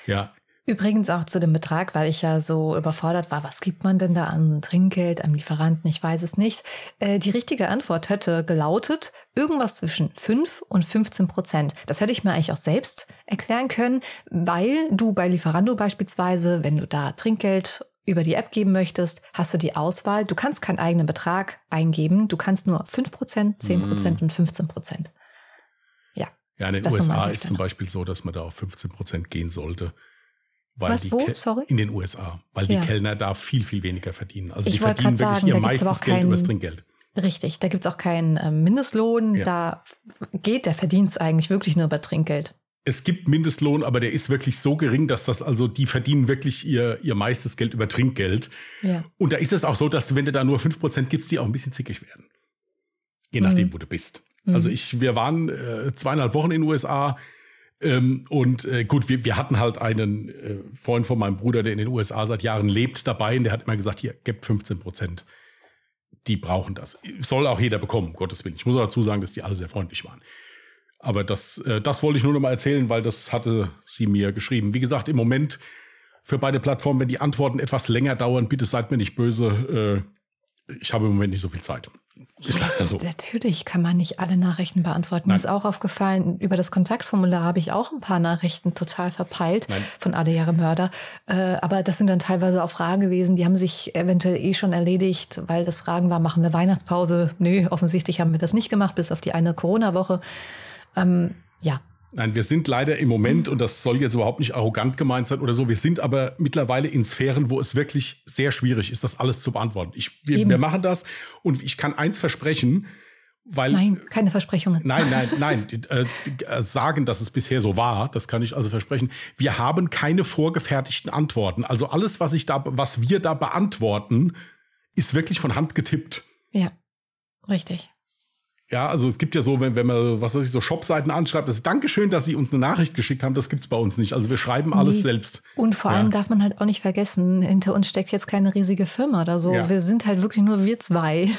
Ja. Übrigens auch zu dem Betrag, weil ich ja so überfordert war, was gibt man denn da an Trinkgeld, am Lieferanten, ich weiß es nicht. Äh, die richtige Antwort hätte gelautet, irgendwas zwischen 5 und 15 Prozent. Das hätte ich mir eigentlich auch selbst erklären können, weil du bei Lieferando beispielsweise, wenn du da Trinkgeld über die App geben möchtest, hast du die Auswahl. Du kannst keinen eigenen Betrag eingeben. Du kannst nur 5 Prozent, 10 Prozent mm. und 15 Prozent. Ja. Ja, in den USA ist zum Beispiel so, dass man da auf 15 Prozent gehen sollte. Weil Was, wo? Sorry? In den USA. Weil ja. die Kellner da viel, viel weniger verdienen. Also ich die verdienen wirklich sagen, ihr meistes Geld kein, übers Trinkgeld. Richtig, da gibt's auch keinen äh, Mindestlohn. Ja. Da geht der Verdienst eigentlich wirklich nur über Trinkgeld. Es gibt Mindestlohn, aber der ist wirklich so gering, dass das also, die verdienen wirklich ihr, ihr meistes Geld über Trinkgeld. Ja. Und da ist es auch so, dass du, wenn du da nur 5% gibst, die auch ein bisschen zickig werden. Je nachdem, mhm. wo du bist. Also mhm. Also ich, wir waren äh, zweieinhalb Wochen in den USA ähm, und äh, gut, wir, wir hatten halt einen äh, Freund von meinem Bruder, der in den USA seit Jahren lebt, dabei und der hat immer gesagt, hier, gebt 15 Prozent. Die brauchen das. Soll auch jeder bekommen, Gottes Willen. Ich muss auch dazu sagen, dass die alle sehr freundlich waren. Aber das, äh, das wollte ich nur noch mal erzählen, weil das hatte sie mir geschrieben. Wie gesagt, im Moment für beide Plattformen, wenn die Antworten etwas länger dauern, bitte seid mir nicht böse. Ich habe im Moment nicht so viel Zeit. So. Natürlich kann man nicht alle Nachrichten beantworten. Nein. Mir ist auch aufgefallen, über das Kontaktformular habe ich auch ein paar Nachrichten total verpeilt Nein. von alle Jahre Mörder. Äh, aber das sind dann teilweise auch Fragen gewesen, die haben sich eventuell eh schon erledigt, weil das Fragen war, machen wir Weihnachtspause? Nö, offensichtlich haben wir das nicht gemacht, bis auf die eine Corona-Woche. Ähm, ja, Nein, wir sind leider im Moment, und das soll jetzt überhaupt nicht arrogant gemeint sein oder so, wir sind aber mittlerweile in Sphären, wo es wirklich sehr schwierig ist, das alles zu beantworten. Ich, wir, wir machen das und ich kann eins versprechen, weil. Nein, keine Versprechungen. Nein, nein, nein. äh, äh, sagen, dass es bisher so war, das kann ich also versprechen. Wir haben keine vorgefertigten Antworten. Also alles, was ich da, was wir da beantworten, ist wirklich von Hand getippt. Ja, richtig. Ja, also es gibt ja so, wenn, wenn man, was weiß ich, so Shopseiten anschreibt, das ist Dankeschön, dass Sie uns eine Nachricht geschickt haben, das gibt's bei uns nicht. Also wir schreiben alles nee. selbst. Und vor allem darf man halt auch nicht vergessen, hinter uns steckt jetzt keine riesige Firma oder so. Ja. Wir sind halt wirklich nur wir zwei.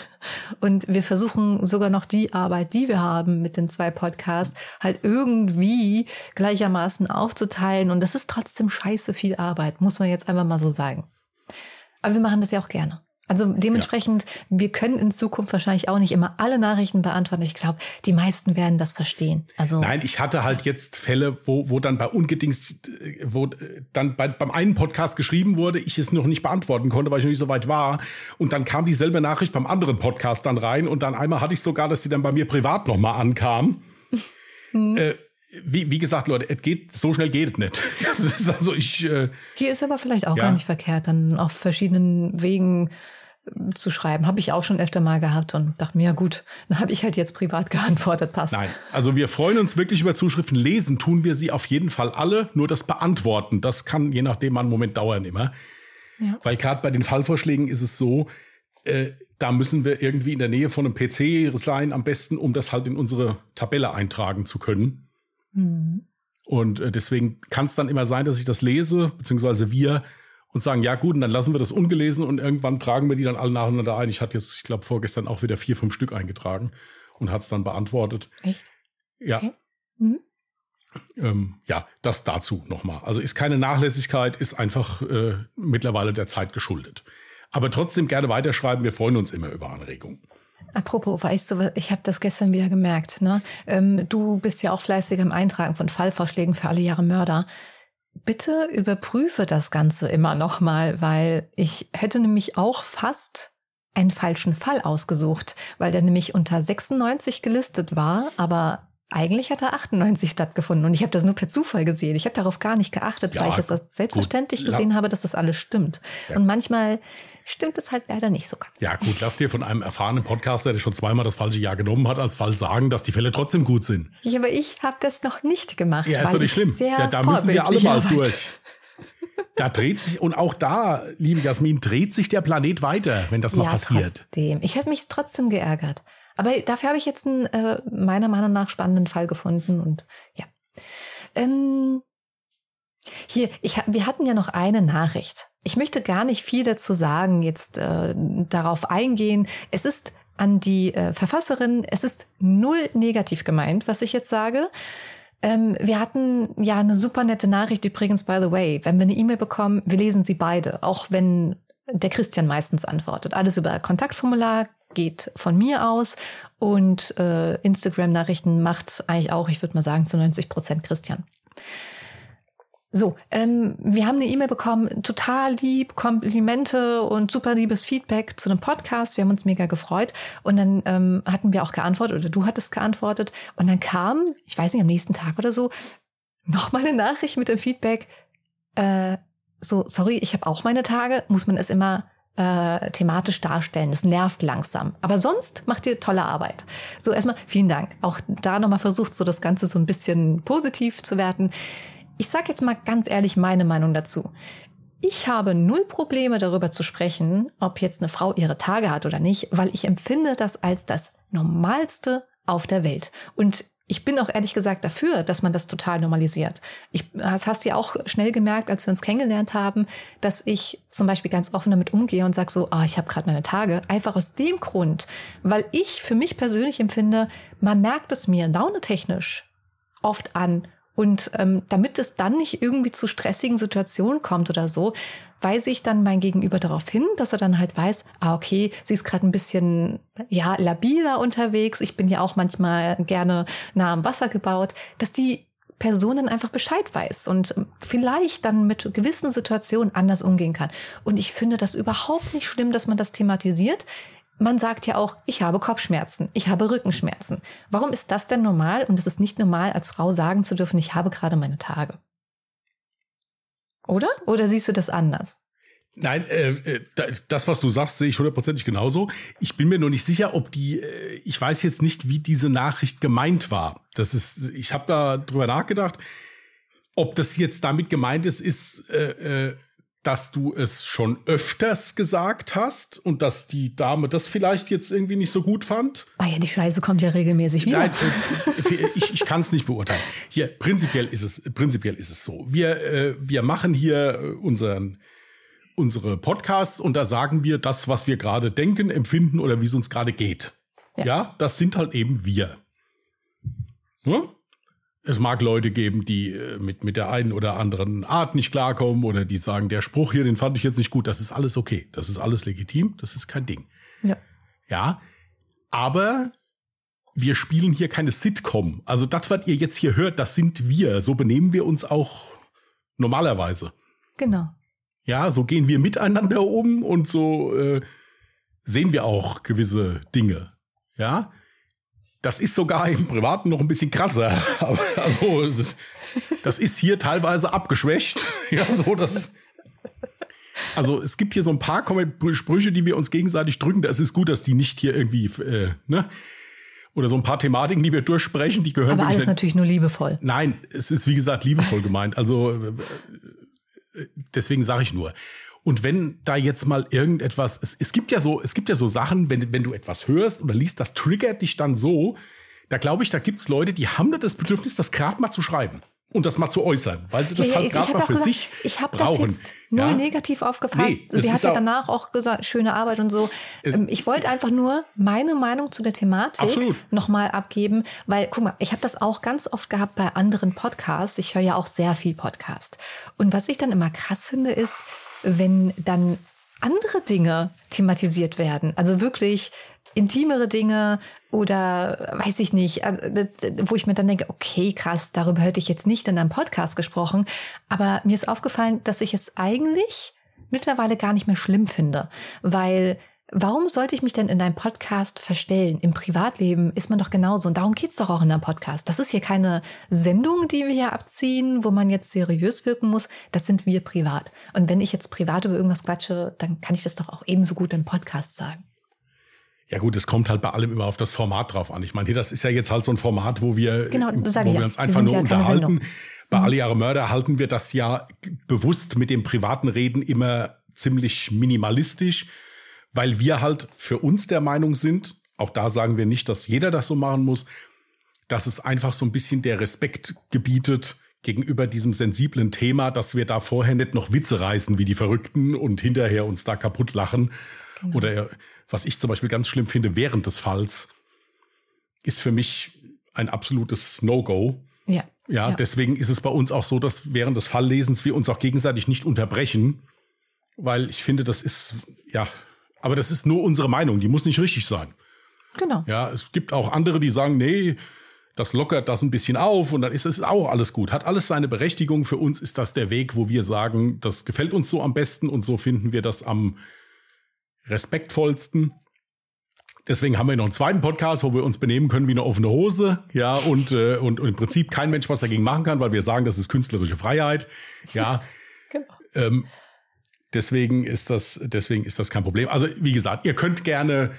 Und wir versuchen sogar noch die Arbeit, die wir haben mit den zwei Podcasts, halt irgendwie gleichermaßen aufzuteilen. Und das ist trotzdem scheiße viel Arbeit, muss man jetzt einfach mal so sagen. Aber wir machen das ja auch gerne. Also dementsprechend, ja. wir können in Zukunft wahrscheinlich auch nicht immer alle Nachrichten beantworten. Ich glaube, die meisten werden das verstehen. Also Nein, ich hatte halt jetzt Fälle, wo, wo dann bei ungedingst, wo dann bei, beim einen Podcast geschrieben wurde, ich es noch nicht beantworten konnte, weil ich noch nicht so weit war. Und dann kam dieselbe Nachricht beim anderen Podcast dann rein. Und dann einmal hatte ich sogar, dass sie dann bei mir privat nochmal ankam. Hm. Äh, wie, wie gesagt, Leute, es geht, so schnell geht es nicht. also ich, äh, Hier ist aber vielleicht auch ja. gar nicht verkehrt, dann auf verschiedenen Wegen zu schreiben. Habe ich auch schon öfter mal gehabt und dachte mir, ja gut, dann habe ich halt jetzt privat geantwortet, passt. Nein, also wir freuen uns wirklich über Zuschriften. Lesen tun wir sie auf jeden Fall alle, nur das Beantworten, das kann je nachdem einen Moment dauern immer. Ja. Weil gerade bei den Fallvorschlägen ist es so, äh, da müssen wir irgendwie in der Nähe von einem PC sein, am besten, um das halt in unsere Tabelle eintragen zu können. Mhm. Und äh, deswegen kann es dann immer sein, dass ich das lese, beziehungsweise wir und sagen, ja gut, und dann lassen wir das ungelesen und irgendwann tragen wir die dann alle nacheinander ein. Ich hatte jetzt, ich glaube, vorgestern auch wieder vier, fünf Stück eingetragen und hat es dann beantwortet. Echt? Ja. Okay. Mhm. Ähm, ja, das dazu nochmal. Also ist keine Nachlässigkeit, ist einfach äh, mittlerweile der Zeit geschuldet. Aber trotzdem gerne weiterschreiben, wir freuen uns immer über Anregungen. Apropos, weißt du, ich habe das gestern wieder gemerkt. Ne? Ähm, du bist ja auch fleißig im Eintragen von Fallvorschlägen für alle Jahre Mörder bitte überprüfe das Ganze immer noch mal, weil ich hätte nämlich auch fast einen falschen Fall ausgesucht, weil der nämlich unter 96 gelistet war, aber eigentlich hat er 98 stattgefunden und ich habe das nur per Zufall gesehen. Ich habe darauf gar nicht geachtet, ja, weil ich es selbstverständlich gut. gesehen habe, dass das alles stimmt. Ja. Und manchmal stimmt es halt leider nicht so ganz. Ja gut, lass dir von einem erfahrenen Podcaster, der schon zweimal das falsche Jahr genommen hat, als Fall sagen, dass die Fälle trotzdem gut sind. Ja, aber ich habe das noch nicht gemacht. Ja, ist doch nicht schlimm. Ja, da müssen wir alle mal durch. Da dreht sich, und auch da, liebe Jasmin, dreht sich der Planet weiter, wenn das mal ja, passiert. Trotzdem. Ich hätte mich trotzdem geärgert. Aber dafür habe ich jetzt einen äh, meiner Meinung nach spannenden Fall gefunden und ja. Ähm, hier, ich, wir hatten ja noch eine Nachricht. Ich möchte gar nicht viel dazu sagen, jetzt äh, darauf eingehen. Es ist an die äh, Verfasserin, es ist null negativ gemeint, was ich jetzt sage. Ähm, wir hatten ja eine super nette Nachricht übrigens, by the way. Wenn wir eine E-Mail bekommen, wir lesen sie beide, auch wenn der Christian meistens antwortet. Alles über Kontaktformular, geht von mir aus und äh, Instagram-Nachrichten macht eigentlich auch, ich würde mal sagen, zu 90 Prozent Christian. So, ähm, wir haben eine E-Mail bekommen, total lieb, Komplimente und super liebes Feedback zu einem Podcast. Wir haben uns mega gefreut. Und dann ähm, hatten wir auch geantwortet, oder du hattest geantwortet. Und dann kam, ich weiß nicht, am nächsten Tag oder so, nochmal eine Nachricht mit dem Feedback. Äh, so, sorry, ich habe auch meine Tage. Muss man es immer äh, thematisch darstellen. Das nervt langsam. Aber sonst macht ihr tolle Arbeit. So, erstmal vielen Dank. Auch da nochmal versucht, so das Ganze so ein bisschen positiv zu werten. Ich sage jetzt mal ganz ehrlich meine Meinung dazu. Ich habe null Probleme darüber zu sprechen, ob jetzt eine Frau ihre Tage hat oder nicht, weil ich empfinde das als das Normalste auf der Welt. Und ich bin auch ehrlich gesagt dafür, dass man das total normalisiert. Ich, das hast du ja auch schnell gemerkt, als wir uns kennengelernt haben, dass ich zum Beispiel ganz offen damit umgehe und sage so, ah, oh, ich habe gerade meine Tage. Einfach aus dem Grund, weil ich für mich persönlich empfinde, man merkt es mir launetechnisch oft an Und ähm, damit es dann nicht irgendwie zu stressigen Situationen kommt oder so, weise ich dann mein Gegenüber darauf hin, dass er dann halt weiß, ah, okay, sie ist gerade ein bisschen, ja, labiler unterwegs. Ich bin ja auch manchmal gerne nah am Wasser gebaut, dass die Person dann einfach Bescheid weiß und vielleicht dann mit gewissen Situationen anders umgehen kann. Und ich finde das überhaupt nicht schlimm, dass man das thematisiert. Man sagt ja auch, ich habe Kopfschmerzen, ich habe Rückenschmerzen. Warum ist das denn normal? Und es ist nicht normal, als Frau sagen zu dürfen, ich habe gerade meine Tage. Oder? Oder siehst du das anders? Nein, äh, äh das, was du sagst, sehe ich hundertprozentig genauso. Ich bin mir nur nicht sicher, ob die, äh, ich weiß jetzt nicht, wie diese Nachricht gemeint war. Das ist, ich habe da drüber nachgedacht, ob das jetzt damit gemeint ist, ist, äh, äh dass du es schon öfters gesagt hast und dass die Dame das vielleicht jetzt irgendwie nicht so gut fand. Ah ja, die Scheiße kommt ja regelmäßig wieder. Nein, äh, ich, ich kann es nicht beurteilen. Hier, prinzipiell ist es, prinzipiell ist es so. Wir, äh, wir machen hier äh, unseren, unsere Podcasts und da sagen wir das, was wir gerade denken, empfinden oder wie es uns gerade geht. Ja. ja. das sind halt eben wir. Hm? Es mag Leute geben, die äh, mit, mit der einen oder anderen Art nicht klarkommen oder die sagen, der Spruch hier, den fand ich jetzt nicht gut. Das ist alles okay. Das ist alles legitim. Das ist kein Ding. Ja. Ja. Aber wir spielen hier keine Sitcom. Also das, was ihr jetzt hier hört, das sind wir. So benehmen wir uns auch normalerweise. Genau. Ja, so gehen wir miteinander um und so äh, sehen wir auch gewisse Dinge. Ja. Das ist sogar im Privaten noch ein bisschen krasser. Aber also, das ist, das ist hier teilweise abgeschwächt. Ja, so das. Also es gibt hier so ein paar Sprüche, die wir uns gegenseitig drücken. Es ist gut, dass die nicht hier irgendwie, äh, ne? Oder so ein paar Thematiken, die wir durchsprechen, die gehören. Aber alles natürlich nur liebevoll. Nein, es ist wie gesagt liebevoll gemeint. Also äh, deswegen sage ich nur. Und wenn da jetzt mal irgendetwas, es, es gibt ja so, es gibt ja so Sachen, wenn, wenn du etwas hörst oder liest, das triggert dich dann so, da glaube ich, da gibt es Leute, die haben da das Bedürfnis, das gerade mal zu schreiben und das mal zu äußern, weil sie das ja, halt gerade mal für gesagt, sich ich hab brauchen. Das jetzt null ja? negativ aufgefasst. Nee, sie hat ja danach auch gesagt, schöne Arbeit und so. Ähm, ich wollte einfach nur meine Meinung zu der Thematik nochmal abgeben, weil guck mal, ich habe das auch ganz oft gehabt bei anderen Podcasts. Ich höre ja auch sehr viel Podcast. Und was ich dann immer krass finde, ist, wenn dann andere Dinge thematisiert werden. Also wirklich intimere Dinge oder weiß ich nicht, äh, wo ich mir dann denke, okay, krass, darüber hätte ich jetzt nicht in einem Podcast gesprochen. Aber mir ist aufgefallen, dass ich es eigentlich mittlerweile gar nicht mehr schlimm finde, weil Warum sollte ich mich denn in einem Podcast verstellen? Im Privatleben ist man doch genauso. Und darum geht's doch auch in einem Podcast. Das ist hier keine Sendung, die wir hier abziehen, wo man jetzt seriös wirken muss. Das sind wir privat. Und wenn ich jetzt privat über irgendwas quatsche, dann kann ich das doch auch ebenso gut im Podcast sagen. Ja gut, es kommt halt bei allem immer auf das Format drauf an. Ich meine, das ist ja jetzt halt so ein Format, wo wir, genau, wo wir ja. uns einfach nur ja unterhalten. Bei mhm. Alle Jahre Mörder halten wir das ja bewusst mit dem privaten Reden immer ziemlich minimalistisch weil wir halt für uns der Meinung sind, auch da sagen wir nicht, dass jeder das so machen muss, dass es einfach so ein bisschen der Respekt gebietet gegenüber diesem sensiblen Thema, dass wir da vorher nicht noch Witze reißen wie die Verrückten und hinterher uns da kaputt lachen. Genau. Oder was ich zum Beispiel ganz schlimm finde, während des Falls, ist für mich ein absolutes No-Go. Ja. ja. Ja, deswegen ist es bei uns auch so, dass während des Falllesens wir uns auch gegenseitig nicht unterbrechen, weil ich finde, das ist, ja, aber das ist nur unsere Meinung, die muss nicht richtig sein. Genau. Ja, es gibt auch andere, die sagen, nee, das lockert das ein bisschen auf und dann ist es auch alles gut. Hat alles seine Berechtigung. Für uns ist das der Weg, wo wir sagen, das gefällt uns so am besten und so finden wir das am respektvollsten. Deswegen haben wir noch einen zweiten Podcast, wo wir uns benehmen können wie eine offene Hose, ja, und, äh, und, und im Prinzip kein Mensch was dagegen machen kann, weil wir sagen, das ist künstlerische Freiheit, ja. genau. Ähm, Deswegen ist das, deswegen ist das kein Problem. Also wie gesagt, ihr könnt gerne,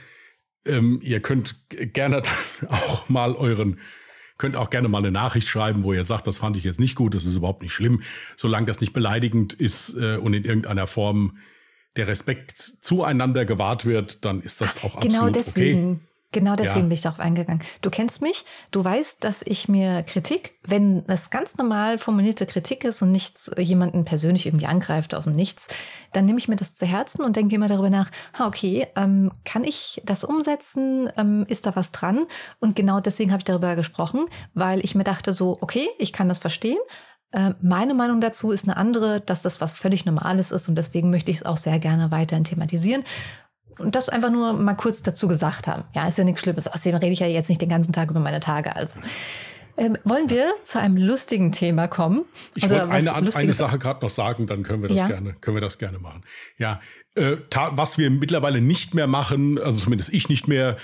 ähm, ihr könnt gerne auch mal euren, könnt auch gerne mal eine Nachricht schreiben, wo ihr sagt, das fand ich jetzt nicht gut, das ist überhaupt nicht schlimm, solange das nicht beleidigend ist äh, und in irgendeiner Form der Respekt zueinander gewahrt wird, dann ist das auch genau absolut deswegen. okay. Genau deswegen ja. bin ich darauf eingegangen. Du kennst mich, du weißt, dass ich mir Kritik, wenn es ganz normal formulierte Kritik ist und nichts jemanden persönlich irgendwie angreift aus dem Nichts, dann nehme ich mir das zu Herzen und denke immer darüber nach, okay, ähm, kann ich das umsetzen? Ähm, ist da was dran? Und genau deswegen habe ich darüber gesprochen, weil ich mir dachte so, okay, ich kann das verstehen. Äh, meine Meinung dazu ist eine andere, dass das was völlig Normales ist und deswegen möchte ich es auch sehr gerne weiterhin thematisieren. Und das einfach nur mal kurz dazu gesagt haben. Ja, ist ja nichts Schlimmes. Außerdem rede ich ja jetzt nicht den ganzen Tag über meine Tage. Also ähm, wollen wir zu einem lustigen Thema kommen? Ich wollte eine, eine Sache gerade noch sagen, dann können wir das ja? gerne, können wir das gerne machen. Ja, äh, was wir mittlerweile nicht mehr machen, also zumindest ich nicht mehr,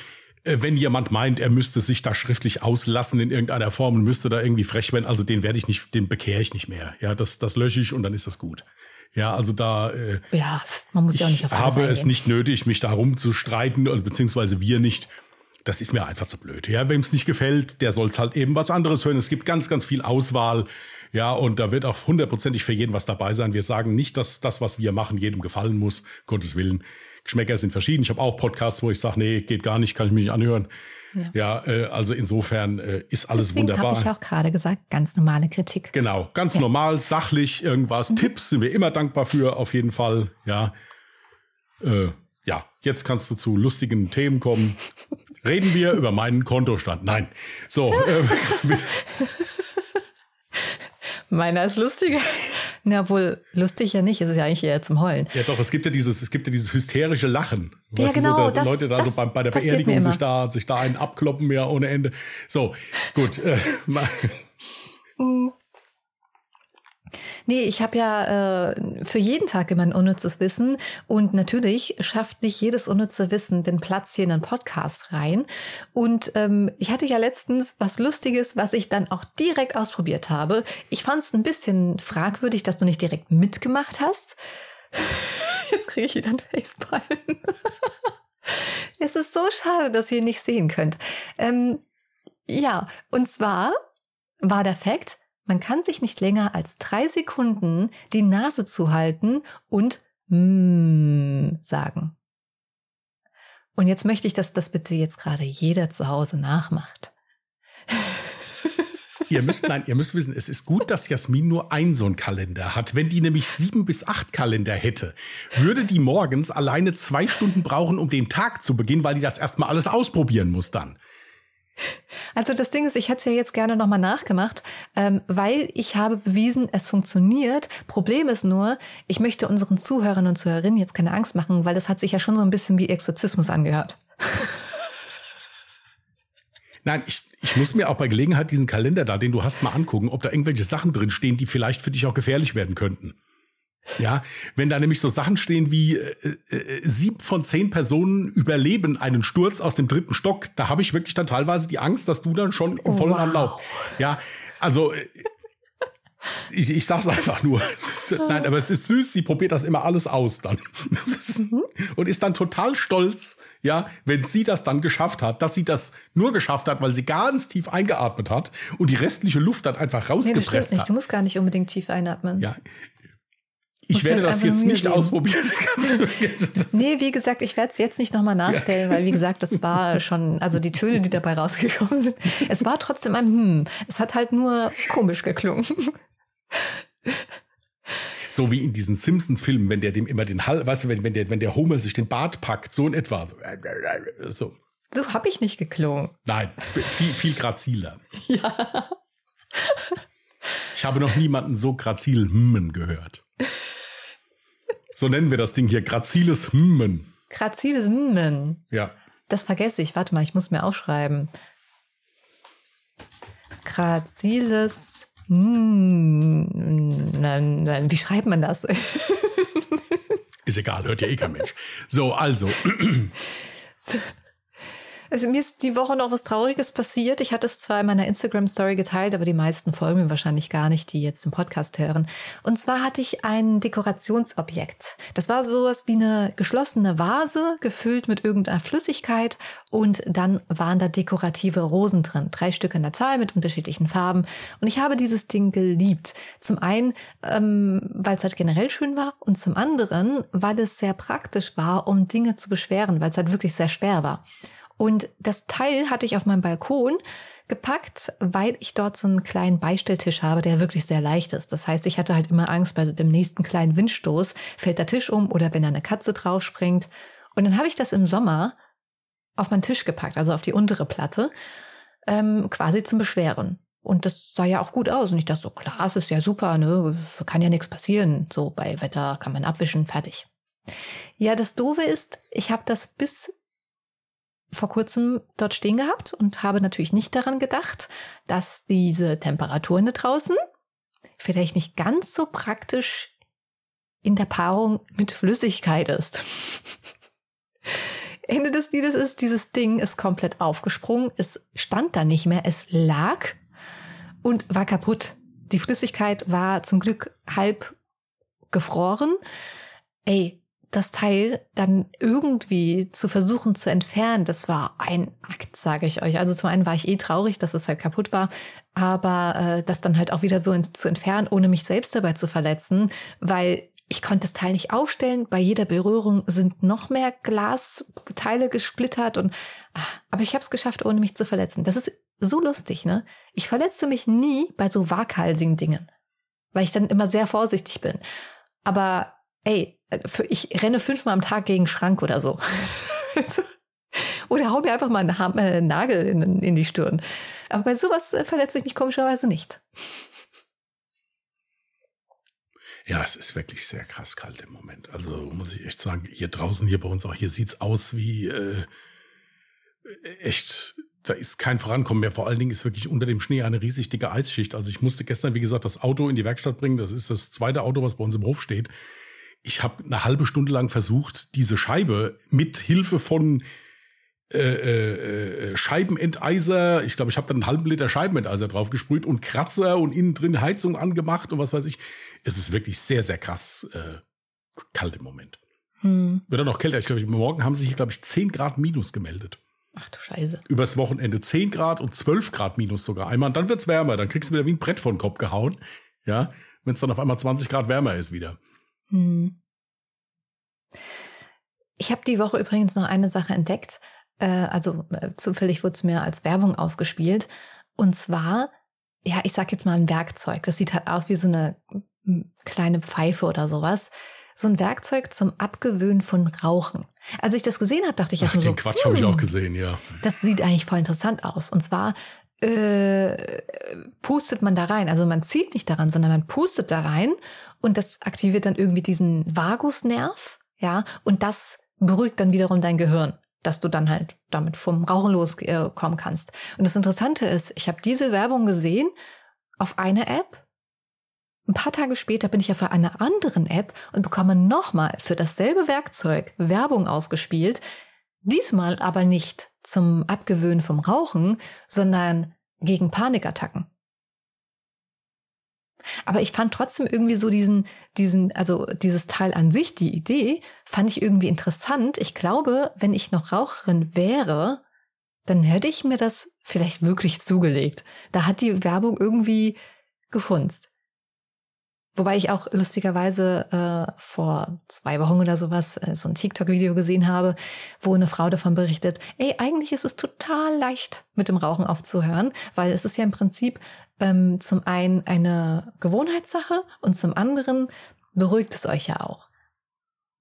wenn jemand meint, er müsste sich da schriftlich auslassen in irgendeiner Form und müsste da irgendwie frech werden, also den werde ich nicht, den bekehre ich nicht mehr. Ja, das, das lösche ich und dann ist das gut. Ja, also da. Äh, ja, man muss ja auch nicht auf Ich habe es nicht nötig, mich darum zu streiten, beziehungsweise wir nicht. Das ist mir einfach zu blöd. Ja, wem es nicht gefällt, der soll es halt eben was anderes hören. Es gibt ganz, ganz viel Auswahl. Ja, und da wird auch hundertprozentig für jeden was dabei sein. Wir sagen nicht, dass das, was wir machen, jedem gefallen muss. Gottes Willen. Geschmäcker sind verschieden. Ich habe auch Podcasts, wo ich sage, nee, geht gar nicht, kann ich mich nicht anhören. Ja, ja äh, also insofern äh, ist alles Deswegen wunderbar. habe ich auch gerade gesagt, ganz normale Kritik. Genau, ganz ja. normal, sachlich, irgendwas. Mhm. Tipps sind wir immer dankbar für, auf jeden Fall. Ja. Äh, ja, jetzt kannst du zu lustigen Themen kommen. Reden wir über meinen Kontostand. Nein. So. Äh, Meiner ist lustiger. Na wohl, lustig ja nicht, es ist ja eigentlich eher zum Heulen. Ja doch, es gibt ja dieses, es gibt ja dieses hysterische Lachen. Ja, genau. So, dass Leute da so bei, bei der Beerdigung sich da, sich da einen abkloppen, ja, ohne Ende. So, gut. Nee, ich habe ja äh, für jeden Tag immer ein unnützes Wissen und natürlich schafft nicht jedes unnütze Wissen den Platz hier in einen Podcast rein. Und ähm, ich hatte ja letztens was Lustiges, was ich dann auch direkt ausprobiert habe. Ich fand es ein bisschen fragwürdig, dass du nicht direkt mitgemacht hast. Jetzt kriege ich wieder einen Facepalm. es ist so schade, dass ihr nicht sehen könnt. Ähm, ja, und zwar war der Fakt, man kann sich nicht länger als drei Sekunden die Nase zuhalten und mm sagen. Und jetzt möchte ich, dass das bitte jetzt gerade jeder zu Hause nachmacht. Ihr müsst, nein, ihr müsst wissen, es ist gut, dass Jasmin nur ein so ein Kalender hat. Wenn die nämlich sieben bis acht Kalender hätte, würde die morgens alleine zwei Stunden brauchen, um den Tag zu beginnen, weil die das erstmal alles ausprobieren muss dann. Also das Ding ist, ich hätte es ja jetzt gerne nochmal nachgemacht, ähm, weil ich habe bewiesen, es funktioniert. Problem ist nur, ich möchte unseren Zuhörern und Zuhörerinnen jetzt keine Angst machen, weil das hat sich ja schon so ein bisschen wie Exorzismus angehört. Nein, ich, ich muss mir auch bei Gelegenheit diesen Kalender da, den du hast, mal angucken, ob da irgendwelche Sachen drin stehen, die vielleicht für dich auch gefährlich werden könnten. Ja, wenn da nämlich so Sachen stehen wie äh, äh, sieben von zehn Personen überleben einen Sturz aus dem dritten Stock, da habe ich wirklich dann teilweise die Angst, dass du dann schon im vollen wow. Anlauf. Ja, also äh, ich, ich sag's einfach nur. Ist, nein, aber es ist süß, sie probiert das immer alles aus dann. Ist, mhm. und ist dann total stolz, ja, wenn sie das dann geschafft hat, dass sie das nur geschafft hat, weil sie ganz tief eingeatmet hat und die restliche Luft dann einfach rausgepresst nee, das nicht. hat. Du musst gar nicht unbedingt tief einatmen. Ja, ich werde halt das jetzt nicht geben. ausprobieren. nee, wie gesagt, ich werde es jetzt nicht nochmal nachstellen, ja. weil wie gesagt, das war schon, also die Töne, die dabei rausgekommen sind. Es war trotzdem ein Hm. Es hat halt nur komisch geklungen. So wie in diesen Simpsons-Filmen, wenn der dem immer den Hall, weißt du, wenn, wenn, der, wenn der Homer sich den Bart packt, so in etwa. So. So habe ich nicht geklungen. Nein, viel, viel graziler. Ja. Ich habe noch niemanden so grazil Hmmen gehört. So nennen wir das Ding hier, graziles Hmmen. Graziles Hmmen. Ja. Das vergesse ich. Warte mal, ich muss mir aufschreiben. Graziles Hmmen. Wie schreibt man das? Ist egal, hört ja eh kein Mensch. So, also. Also mir ist die Woche noch was Trauriges passiert. Ich hatte es zwar in meiner Instagram-Story geteilt, aber die meisten folgen mir wahrscheinlich gar nicht, die jetzt im Podcast hören. Und zwar hatte ich ein Dekorationsobjekt. Das war sowas wie eine geschlossene Vase, gefüllt mit irgendeiner Flüssigkeit und dann waren da dekorative Rosen drin. Drei Stück in der Zahl mit unterschiedlichen Farben. Und ich habe dieses Ding geliebt. Zum einen, ähm, weil es halt generell schön war und zum anderen, weil es sehr praktisch war, um Dinge zu beschweren, weil es halt wirklich sehr schwer war. Und das Teil hatte ich auf meinem Balkon gepackt, weil ich dort so einen kleinen Beistelltisch habe, der wirklich sehr leicht ist. Das heißt, ich hatte halt immer Angst, bei dem nächsten kleinen Windstoß fällt der Tisch um oder wenn da eine Katze drauf springt. Und dann habe ich das im Sommer auf meinen Tisch gepackt, also auf die untere Platte, ähm, quasi zum Beschweren. Und das sah ja auch gut aus. Und ich dachte so, klar, es ist ja super, ne? Kann ja nichts passieren. So bei Wetter kann man abwischen, fertig. Ja, das Doofe ist, ich habe das bis vor kurzem dort stehen gehabt und habe natürlich nicht daran gedacht, dass diese Temperaturen da draußen vielleicht nicht ganz so praktisch in der Paarung mit Flüssigkeit ist. Ende des Liedes ist, dieses Ding ist komplett aufgesprungen. Es stand da nicht mehr. Es lag und war kaputt. Die Flüssigkeit war zum Glück halb gefroren. Ey, das Teil dann irgendwie zu versuchen zu entfernen, das war ein Akt, sage ich euch. Also zum einen war ich eh traurig, dass es halt kaputt war, aber äh, das dann halt auch wieder so in, zu entfernen, ohne mich selbst dabei zu verletzen, weil ich konnte das Teil nicht aufstellen. Bei jeder Berührung sind noch mehr Glasteile gesplittert und ah, aber ich habe es geschafft, ohne mich zu verletzen. Das ist so lustig, ne? Ich verletze mich nie bei so waghalsigen Dingen, weil ich dann immer sehr vorsichtig bin. Aber ey, ich renne fünfmal am Tag gegen Schrank oder so. oder hau mir einfach mal einen äh, Nagel in, in die Stirn. Aber bei sowas äh, verletze ich mich komischerweise nicht. Ja, es ist wirklich sehr krass kalt im Moment. Also muss ich echt sagen, hier draußen, hier bei uns auch, hier sieht's aus wie äh, echt, da ist kein Vorankommen mehr. Vor allen Dingen ist wirklich unter dem Schnee eine riesig dicke Eisschicht. Also ich musste gestern, wie gesagt, das Auto in die Werkstatt bringen. Das ist das zweite Auto, was bei uns im Hof steht. Ich habe eine halbe Stunde lang versucht, diese Scheibe mit Hilfe von äh, äh, äh, Scheibenenteiser. Ich glaube, ich habe dann einen halben Liter Scheibenenteiser drauf gesprüht und Kratzer und innen drin Heizung angemacht und was weiß ich. Es ist wirklich sehr, sehr krass äh, kalt im Moment. Hm. Wird dann noch kälter. Ich glaube, morgen haben sich hier, glaube ich, 10 Grad minus gemeldet. Ach du Scheiße. Übers Wochenende 10 Grad und 12 Grad minus sogar einmal. Und dann wird's wärmer. Dann kriegst du wieder wie ein Brett vor den Kopf gehauen. Ja, wenn es dann auf einmal 20 Grad wärmer ist wieder. Hm. Ich habe die Woche übrigens noch eine Sache entdeckt äh, also äh, zufällig wurde es mir als Werbung ausgespielt. Und zwar, ja, ich sag jetzt mal ein Werkzeug. Das sieht halt aus wie so eine kleine Pfeife oder sowas. So ein Werkzeug zum Abgewöhnen von Rauchen. Als ich das gesehen habe, dachte ich erstmal so. Den Quatsch hm, habe ich auch gesehen, ja. Das sieht eigentlich voll interessant aus. Und zwar äh, pustet man da rein. Also man zieht nicht daran, sondern man pustet da rein und das aktiviert dann irgendwie diesen Vagusnerv, ja, und das beruhigt dann wiederum dein Gehirn dass du dann halt damit vom Rauchen loskommen kannst. Und das Interessante ist, ich habe diese Werbung gesehen auf einer App. Ein paar Tage später bin ich auf einer anderen App und bekomme nochmal für dasselbe Werkzeug Werbung ausgespielt. Diesmal aber nicht zum Abgewöhnen vom Rauchen, sondern gegen Panikattacken. Aber ich fand trotzdem irgendwie so diesen, diesen, also dieses Teil an sich, die Idee, fand ich irgendwie interessant. Ich glaube, wenn ich noch Raucherin wäre, dann hätte ich mir das vielleicht wirklich zugelegt. Da hat die Werbung irgendwie gefunzt. Wobei ich auch lustigerweise äh, vor zwei Wochen oder sowas äh, so ein TikTok-Video gesehen habe, wo eine Frau davon berichtet, ey, eigentlich ist es total leicht, mit dem Rauchen aufzuhören, weil es ist ja im Prinzip ähm, zum einen eine Gewohnheitssache und zum anderen beruhigt es euch ja auch.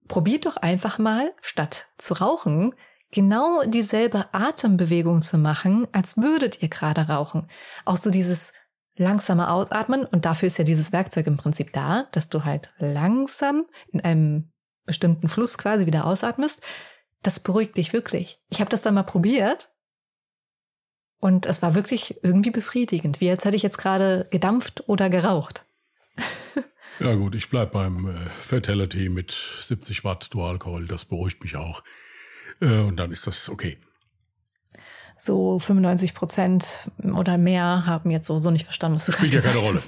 Probiert doch einfach mal, statt zu rauchen, genau dieselbe Atembewegung zu machen, als würdet ihr gerade rauchen. Auch so dieses langsame Ausatmen und dafür ist ja dieses Werkzeug im Prinzip da, dass du halt langsam in einem bestimmten Fluss quasi wieder ausatmest. Das beruhigt dich wirklich. Ich habe das dann mal probiert und es war wirklich irgendwie befriedigend, wie als hätte ich jetzt gerade gedampft oder geraucht. ja gut, ich bleib beim äh, Fatality mit 70 Watt Dualcoil, das beruhigt mich auch. Äh, und dann ist das okay. So 95 Prozent oder mehr haben jetzt so, so nicht verstanden, was du Spielt ja keine Rolle.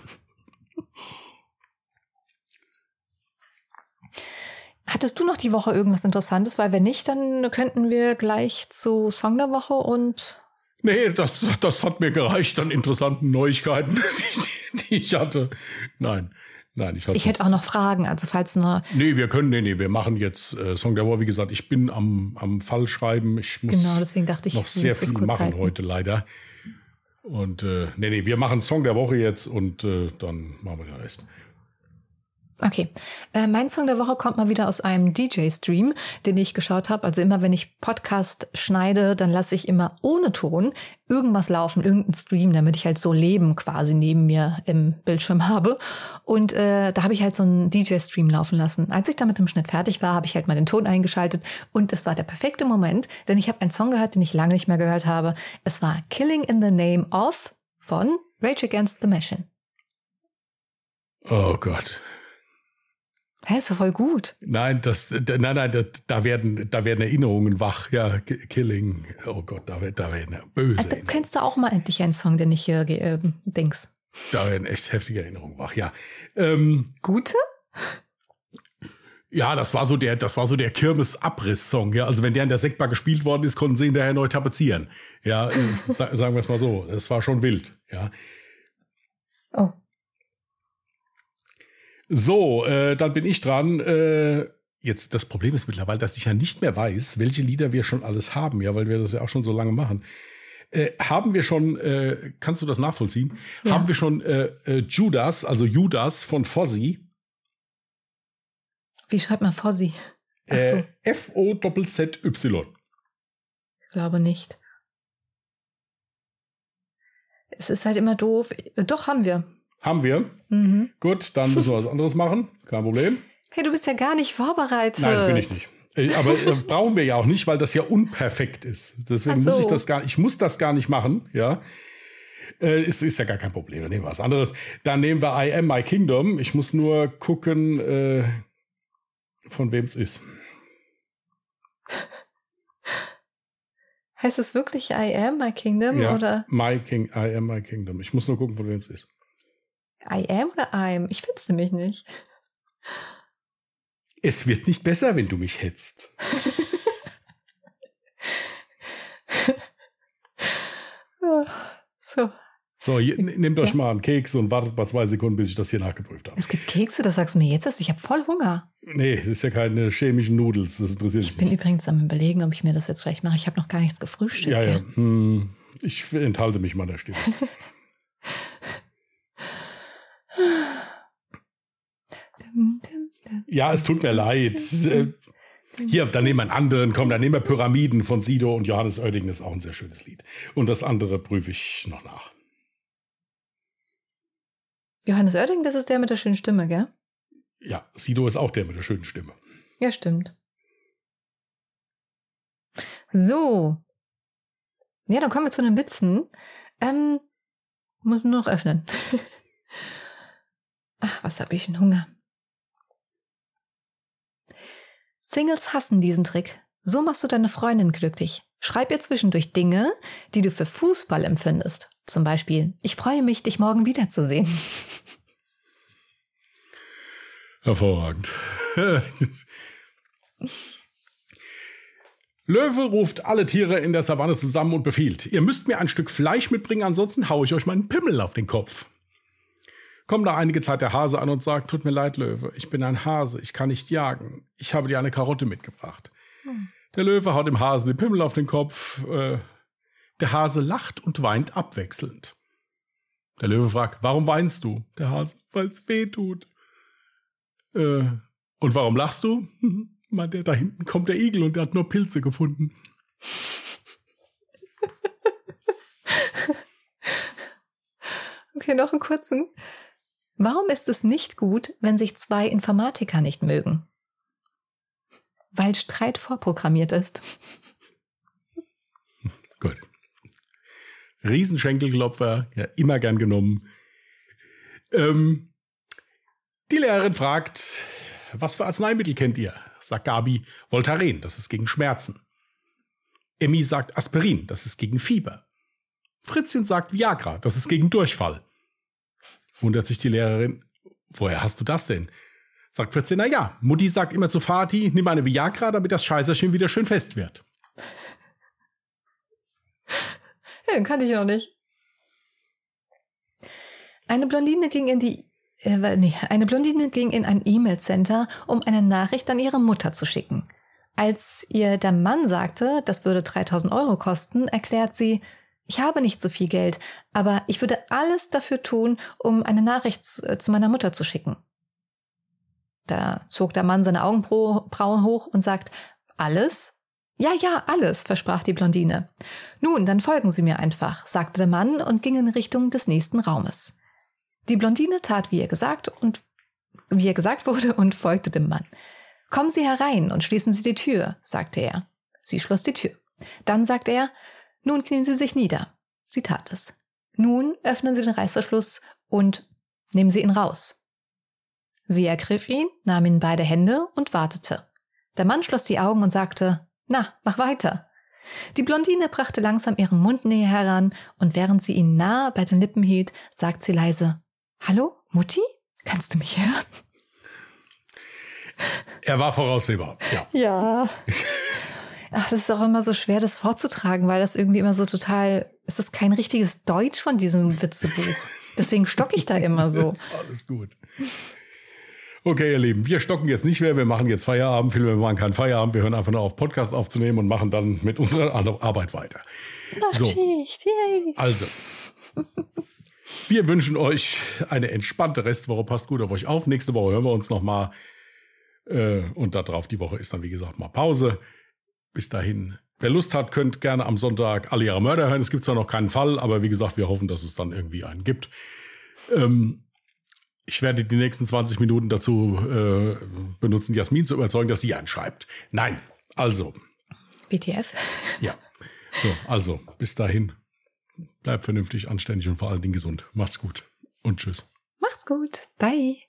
Hattest du noch die Woche irgendwas Interessantes? Weil wenn nicht, dann könnten wir gleich zu Song der Woche und Nee, das, das hat mir gereicht an interessanten Neuigkeiten, die, die ich hatte. Nein, Nein, ich, ich hätte auch noch Fragen, also falls nur. Nee, wir können, nee, nee, wir machen jetzt äh, Song der Woche. Wie gesagt, ich bin am, am Fall schreiben. Ich muss genau, deswegen dachte ich, noch sehr viel machen halten. heute leider. Und äh, nee, nee, wir machen Song der Woche jetzt und äh, dann machen wir den Rest. Okay. Äh, mein Song der Woche kommt mal wieder aus einem DJ-Stream, den ich geschaut habe. Also immer, wenn ich Podcast schneide, dann lasse ich immer ohne Ton irgendwas laufen, irgendeinen Stream, damit ich halt so Leben quasi neben mir im Bildschirm habe. Und äh, da habe ich halt so einen DJ-Stream laufen lassen. Als ich da mit dem Schnitt fertig war, habe ich halt mal den Ton eingeschaltet und es war der perfekte Moment, denn ich habe einen Song gehört, den ich lange nicht mehr gehört habe. Es war Killing in the Name of von Rage Against the Machine. Oh Gott. Hä, ist doch voll gut. Nein, das, da, nein, nein, da, da, werden, da werden Erinnerungen wach. Ja, Killing. Oh Gott, da, da werden böse. Also, du kennst du auch mal endlich einen Song, den ich hier äh, denkst. Da werden echt heftige Erinnerungen wach, ja. Ähm, Gute? Ja, das war so der, das war so der Kirmes-Abriss-Song. Ja, also wenn der in der Sektbar gespielt worden ist, konnten sie ihn hinterher neu tapezieren. Ja, äh, sagen wir es mal so. Es war schon wild. Ja. Oh. So, äh, dann bin ich dran. Äh, jetzt, das Problem ist mittlerweile, dass ich ja nicht mehr weiß, welche Lieder wir schon alles haben, ja, weil wir das ja auch schon so lange machen. Äh, haben wir schon, äh, kannst du das nachvollziehen? Ja. Haben wir schon äh, äh, Judas, also Judas von Fozzy? Wie schreibt man Fozzy? Äh, F-O-Z-Z-Y. Ich glaube nicht. Es ist halt immer doof. Doch, haben wir. Haben wir. Mhm. Gut, dann müssen wir was anderes machen. Kein Problem. Hey, du bist ja gar nicht vorbereitet. Nein, bin ich nicht. Aber äh, brauchen wir ja auch nicht, weil das ja unperfekt ist. Deswegen so. muss ich das gar ich muss das gar nicht machen, ja. Äh, ist, ist ja gar kein Problem. Dann nehmen wir was anderes. Dann nehmen wir I Am My Kingdom. Ich muss nur gucken, äh, von wem es ist. Heißt es wirklich I Am My Kingdom? Ja, oder? My King, I Am My Kingdom. Ich muss nur gucken, von wem es ist. I am oder I'm? Ich finde es nämlich nicht. Es wird nicht besser, wenn du mich hetzt. so. So, nehmt euch ja. mal einen Keks und wartet mal zwei Sekunden, bis ich das hier nachgeprüft habe. Es gibt Kekse, das sagst du mir jetzt erst. Ich habe voll Hunger. Nee, das ist ja keine chemischen Nudels. Das interessiert mich. Ich bin übrigens am überlegen, ob ich mir das jetzt vielleicht mache. Ich habe noch gar nichts gefrühstückt. Ja, ja. Hm, ich enthalte mich meiner Stimme. Ja, es tut mir leid. Äh, hier, dann nehmen wir einen anderen, komm, dann nehmen wir Pyramiden von Sido und Johannes Oerdingen ist auch ein sehr schönes Lied. Und das andere prüfe ich noch nach. Johannes Oerdingen, das ist der mit der schönen Stimme, gell? Ja, Sido ist auch der mit der schönen Stimme. Ja, stimmt. So. Ja, dann kommen wir zu den Witzen. Ähm, muss nur noch öffnen. Ach, was habe ich einen Hunger. Singles hassen diesen Trick. So machst du deine Freundin glücklich. Schreib ihr zwischendurch Dinge, die du für Fußball empfindest. Zum Beispiel, ich freue mich, dich morgen wiederzusehen. Hervorragend. Löwe ruft alle Tiere in der Savanne zusammen und befiehlt, ihr müsst mir ein Stück Fleisch mitbringen, ansonsten haue ich euch meinen Pimmel auf den Kopf. Kommt nach einige Zeit der Hase an und sagt, tut mir leid, Löwe, ich bin ein Hase, ich kann nicht jagen. Ich habe dir eine Karotte mitgebracht. Hm. Der Löwe haut dem Hasen den Pimmel auf den Kopf. Äh, der Hase lacht und weint abwechselnd. Der Löwe fragt, warum weinst du? Der Hase, weil es weh tut. Äh, und warum lachst du? Meint er, da hinten kommt der Igel und der hat nur Pilze gefunden. okay, noch einen kurzen. Warum ist es nicht gut, wenn sich zwei Informatiker nicht mögen? Weil Streit vorprogrammiert ist. Gut. Riesenschenkelklopfer, ja, immer gern genommen. Ähm, die Lehrerin fragt, was für Arzneimittel kennt ihr? Sagt Gabi, Voltaren, das ist gegen Schmerzen. Emmy sagt Aspirin, das ist gegen Fieber. Fritzchen sagt Viagra, das ist gegen Durchfall. Wundert sich die Lehrerin, woher hast du das denn? Sagt Fritzchen, na ja, Mutti sagt immer zu Vati, nimm eine Viagra, damit das Scheißerchen wieder schön fest wird. Ja, kann ich noch nicht. Eine Blondine ging in die Äh, nee, eine Blondine ging in ein E-Mail-Center, um eine Nachricht an ihre Mutter zu schicken. Als ihr der Mann sagte, das würde 3000 Euro kosten, erklärt sie, ich habe nicht so viel Geld, aber ich würde alles dafür tun, um eine Nachricht äh, zu meiner Mutter zu schicken. Da zog der Mann seine Augenbrauen hoch und sagt, alles? Ja, ja, alles, versprach die Blondine. Nun, dann folgen Sie mir einfach, sagte der Mann und ging in Richtung des nächsten Raumes. Die Blondine tat, wie ihr gesagt und wie ihr gesagt wurde und folgte dem Mann. Kommen Sie herein und schließen Sie die Tür, sagte er. Sie schloss die Tür. Dann sagte er, nun knien Sie sich nieder. Sie tat es. Nun öffnen Sie den Reißverschluss und nehmen Sie ihn raus. Sie ergriff ihn, nahm ihn in beide Hände und wartete. Der Mann schloss die Augen und sagte, na, mach weiter. Die Blondine brachte langsam ihren Mund näher heran, und während sie ihn nahe bei den Lippen hielt, sagt sie leise, Hallo, Mutti? Kannst du mich hören? Er war voraussehbar, ja. Ja. Ach, es ist auch immer so schwer, das vorzutragen, weil das irgendwie immer so total, es ist kein richtiges Deutsch von diesem Witzebuch. Deswegen stocke ich da immer so. Das ist alles gut. Okay, ihr Lieben, wir stocken jetzt nicht mehr, wir machen jetzt Feierabend. Viele wir machen keinen Feierabend, wir hören einfach nur auf, Podcast aufzunehmen und machen dann mit unserer Arbeit weiter. Nachtschicht, so. yay. Also, wir wünschen euch eine entspannte Restwoche. Passt gut auf euch auf. Nächste Woche hören wir uns nochmal. Äh, und darauf die Woche ist dann, wie gesagt, mal Pause. Bis dahin. Wer Lust hat, könnt gerne am Sonntag alle ihre Mörder hören. Es gibt zwar noch keinen Fall, aber wie gesagt, wir hoffen, dass es dann irgendwie einen gibt. Ähm, ich werde die nächsten 20 Minuten dazu äh, benutzen, Jasmin zu überzeugen, dass sie einschreibt. Nein, also. BTF? Ja. So, also, bis dahin. Bleibt vernünftig, anständig und vor allen Dingen gesund. Macht's gut und tschüss. Macht's gut. Bye.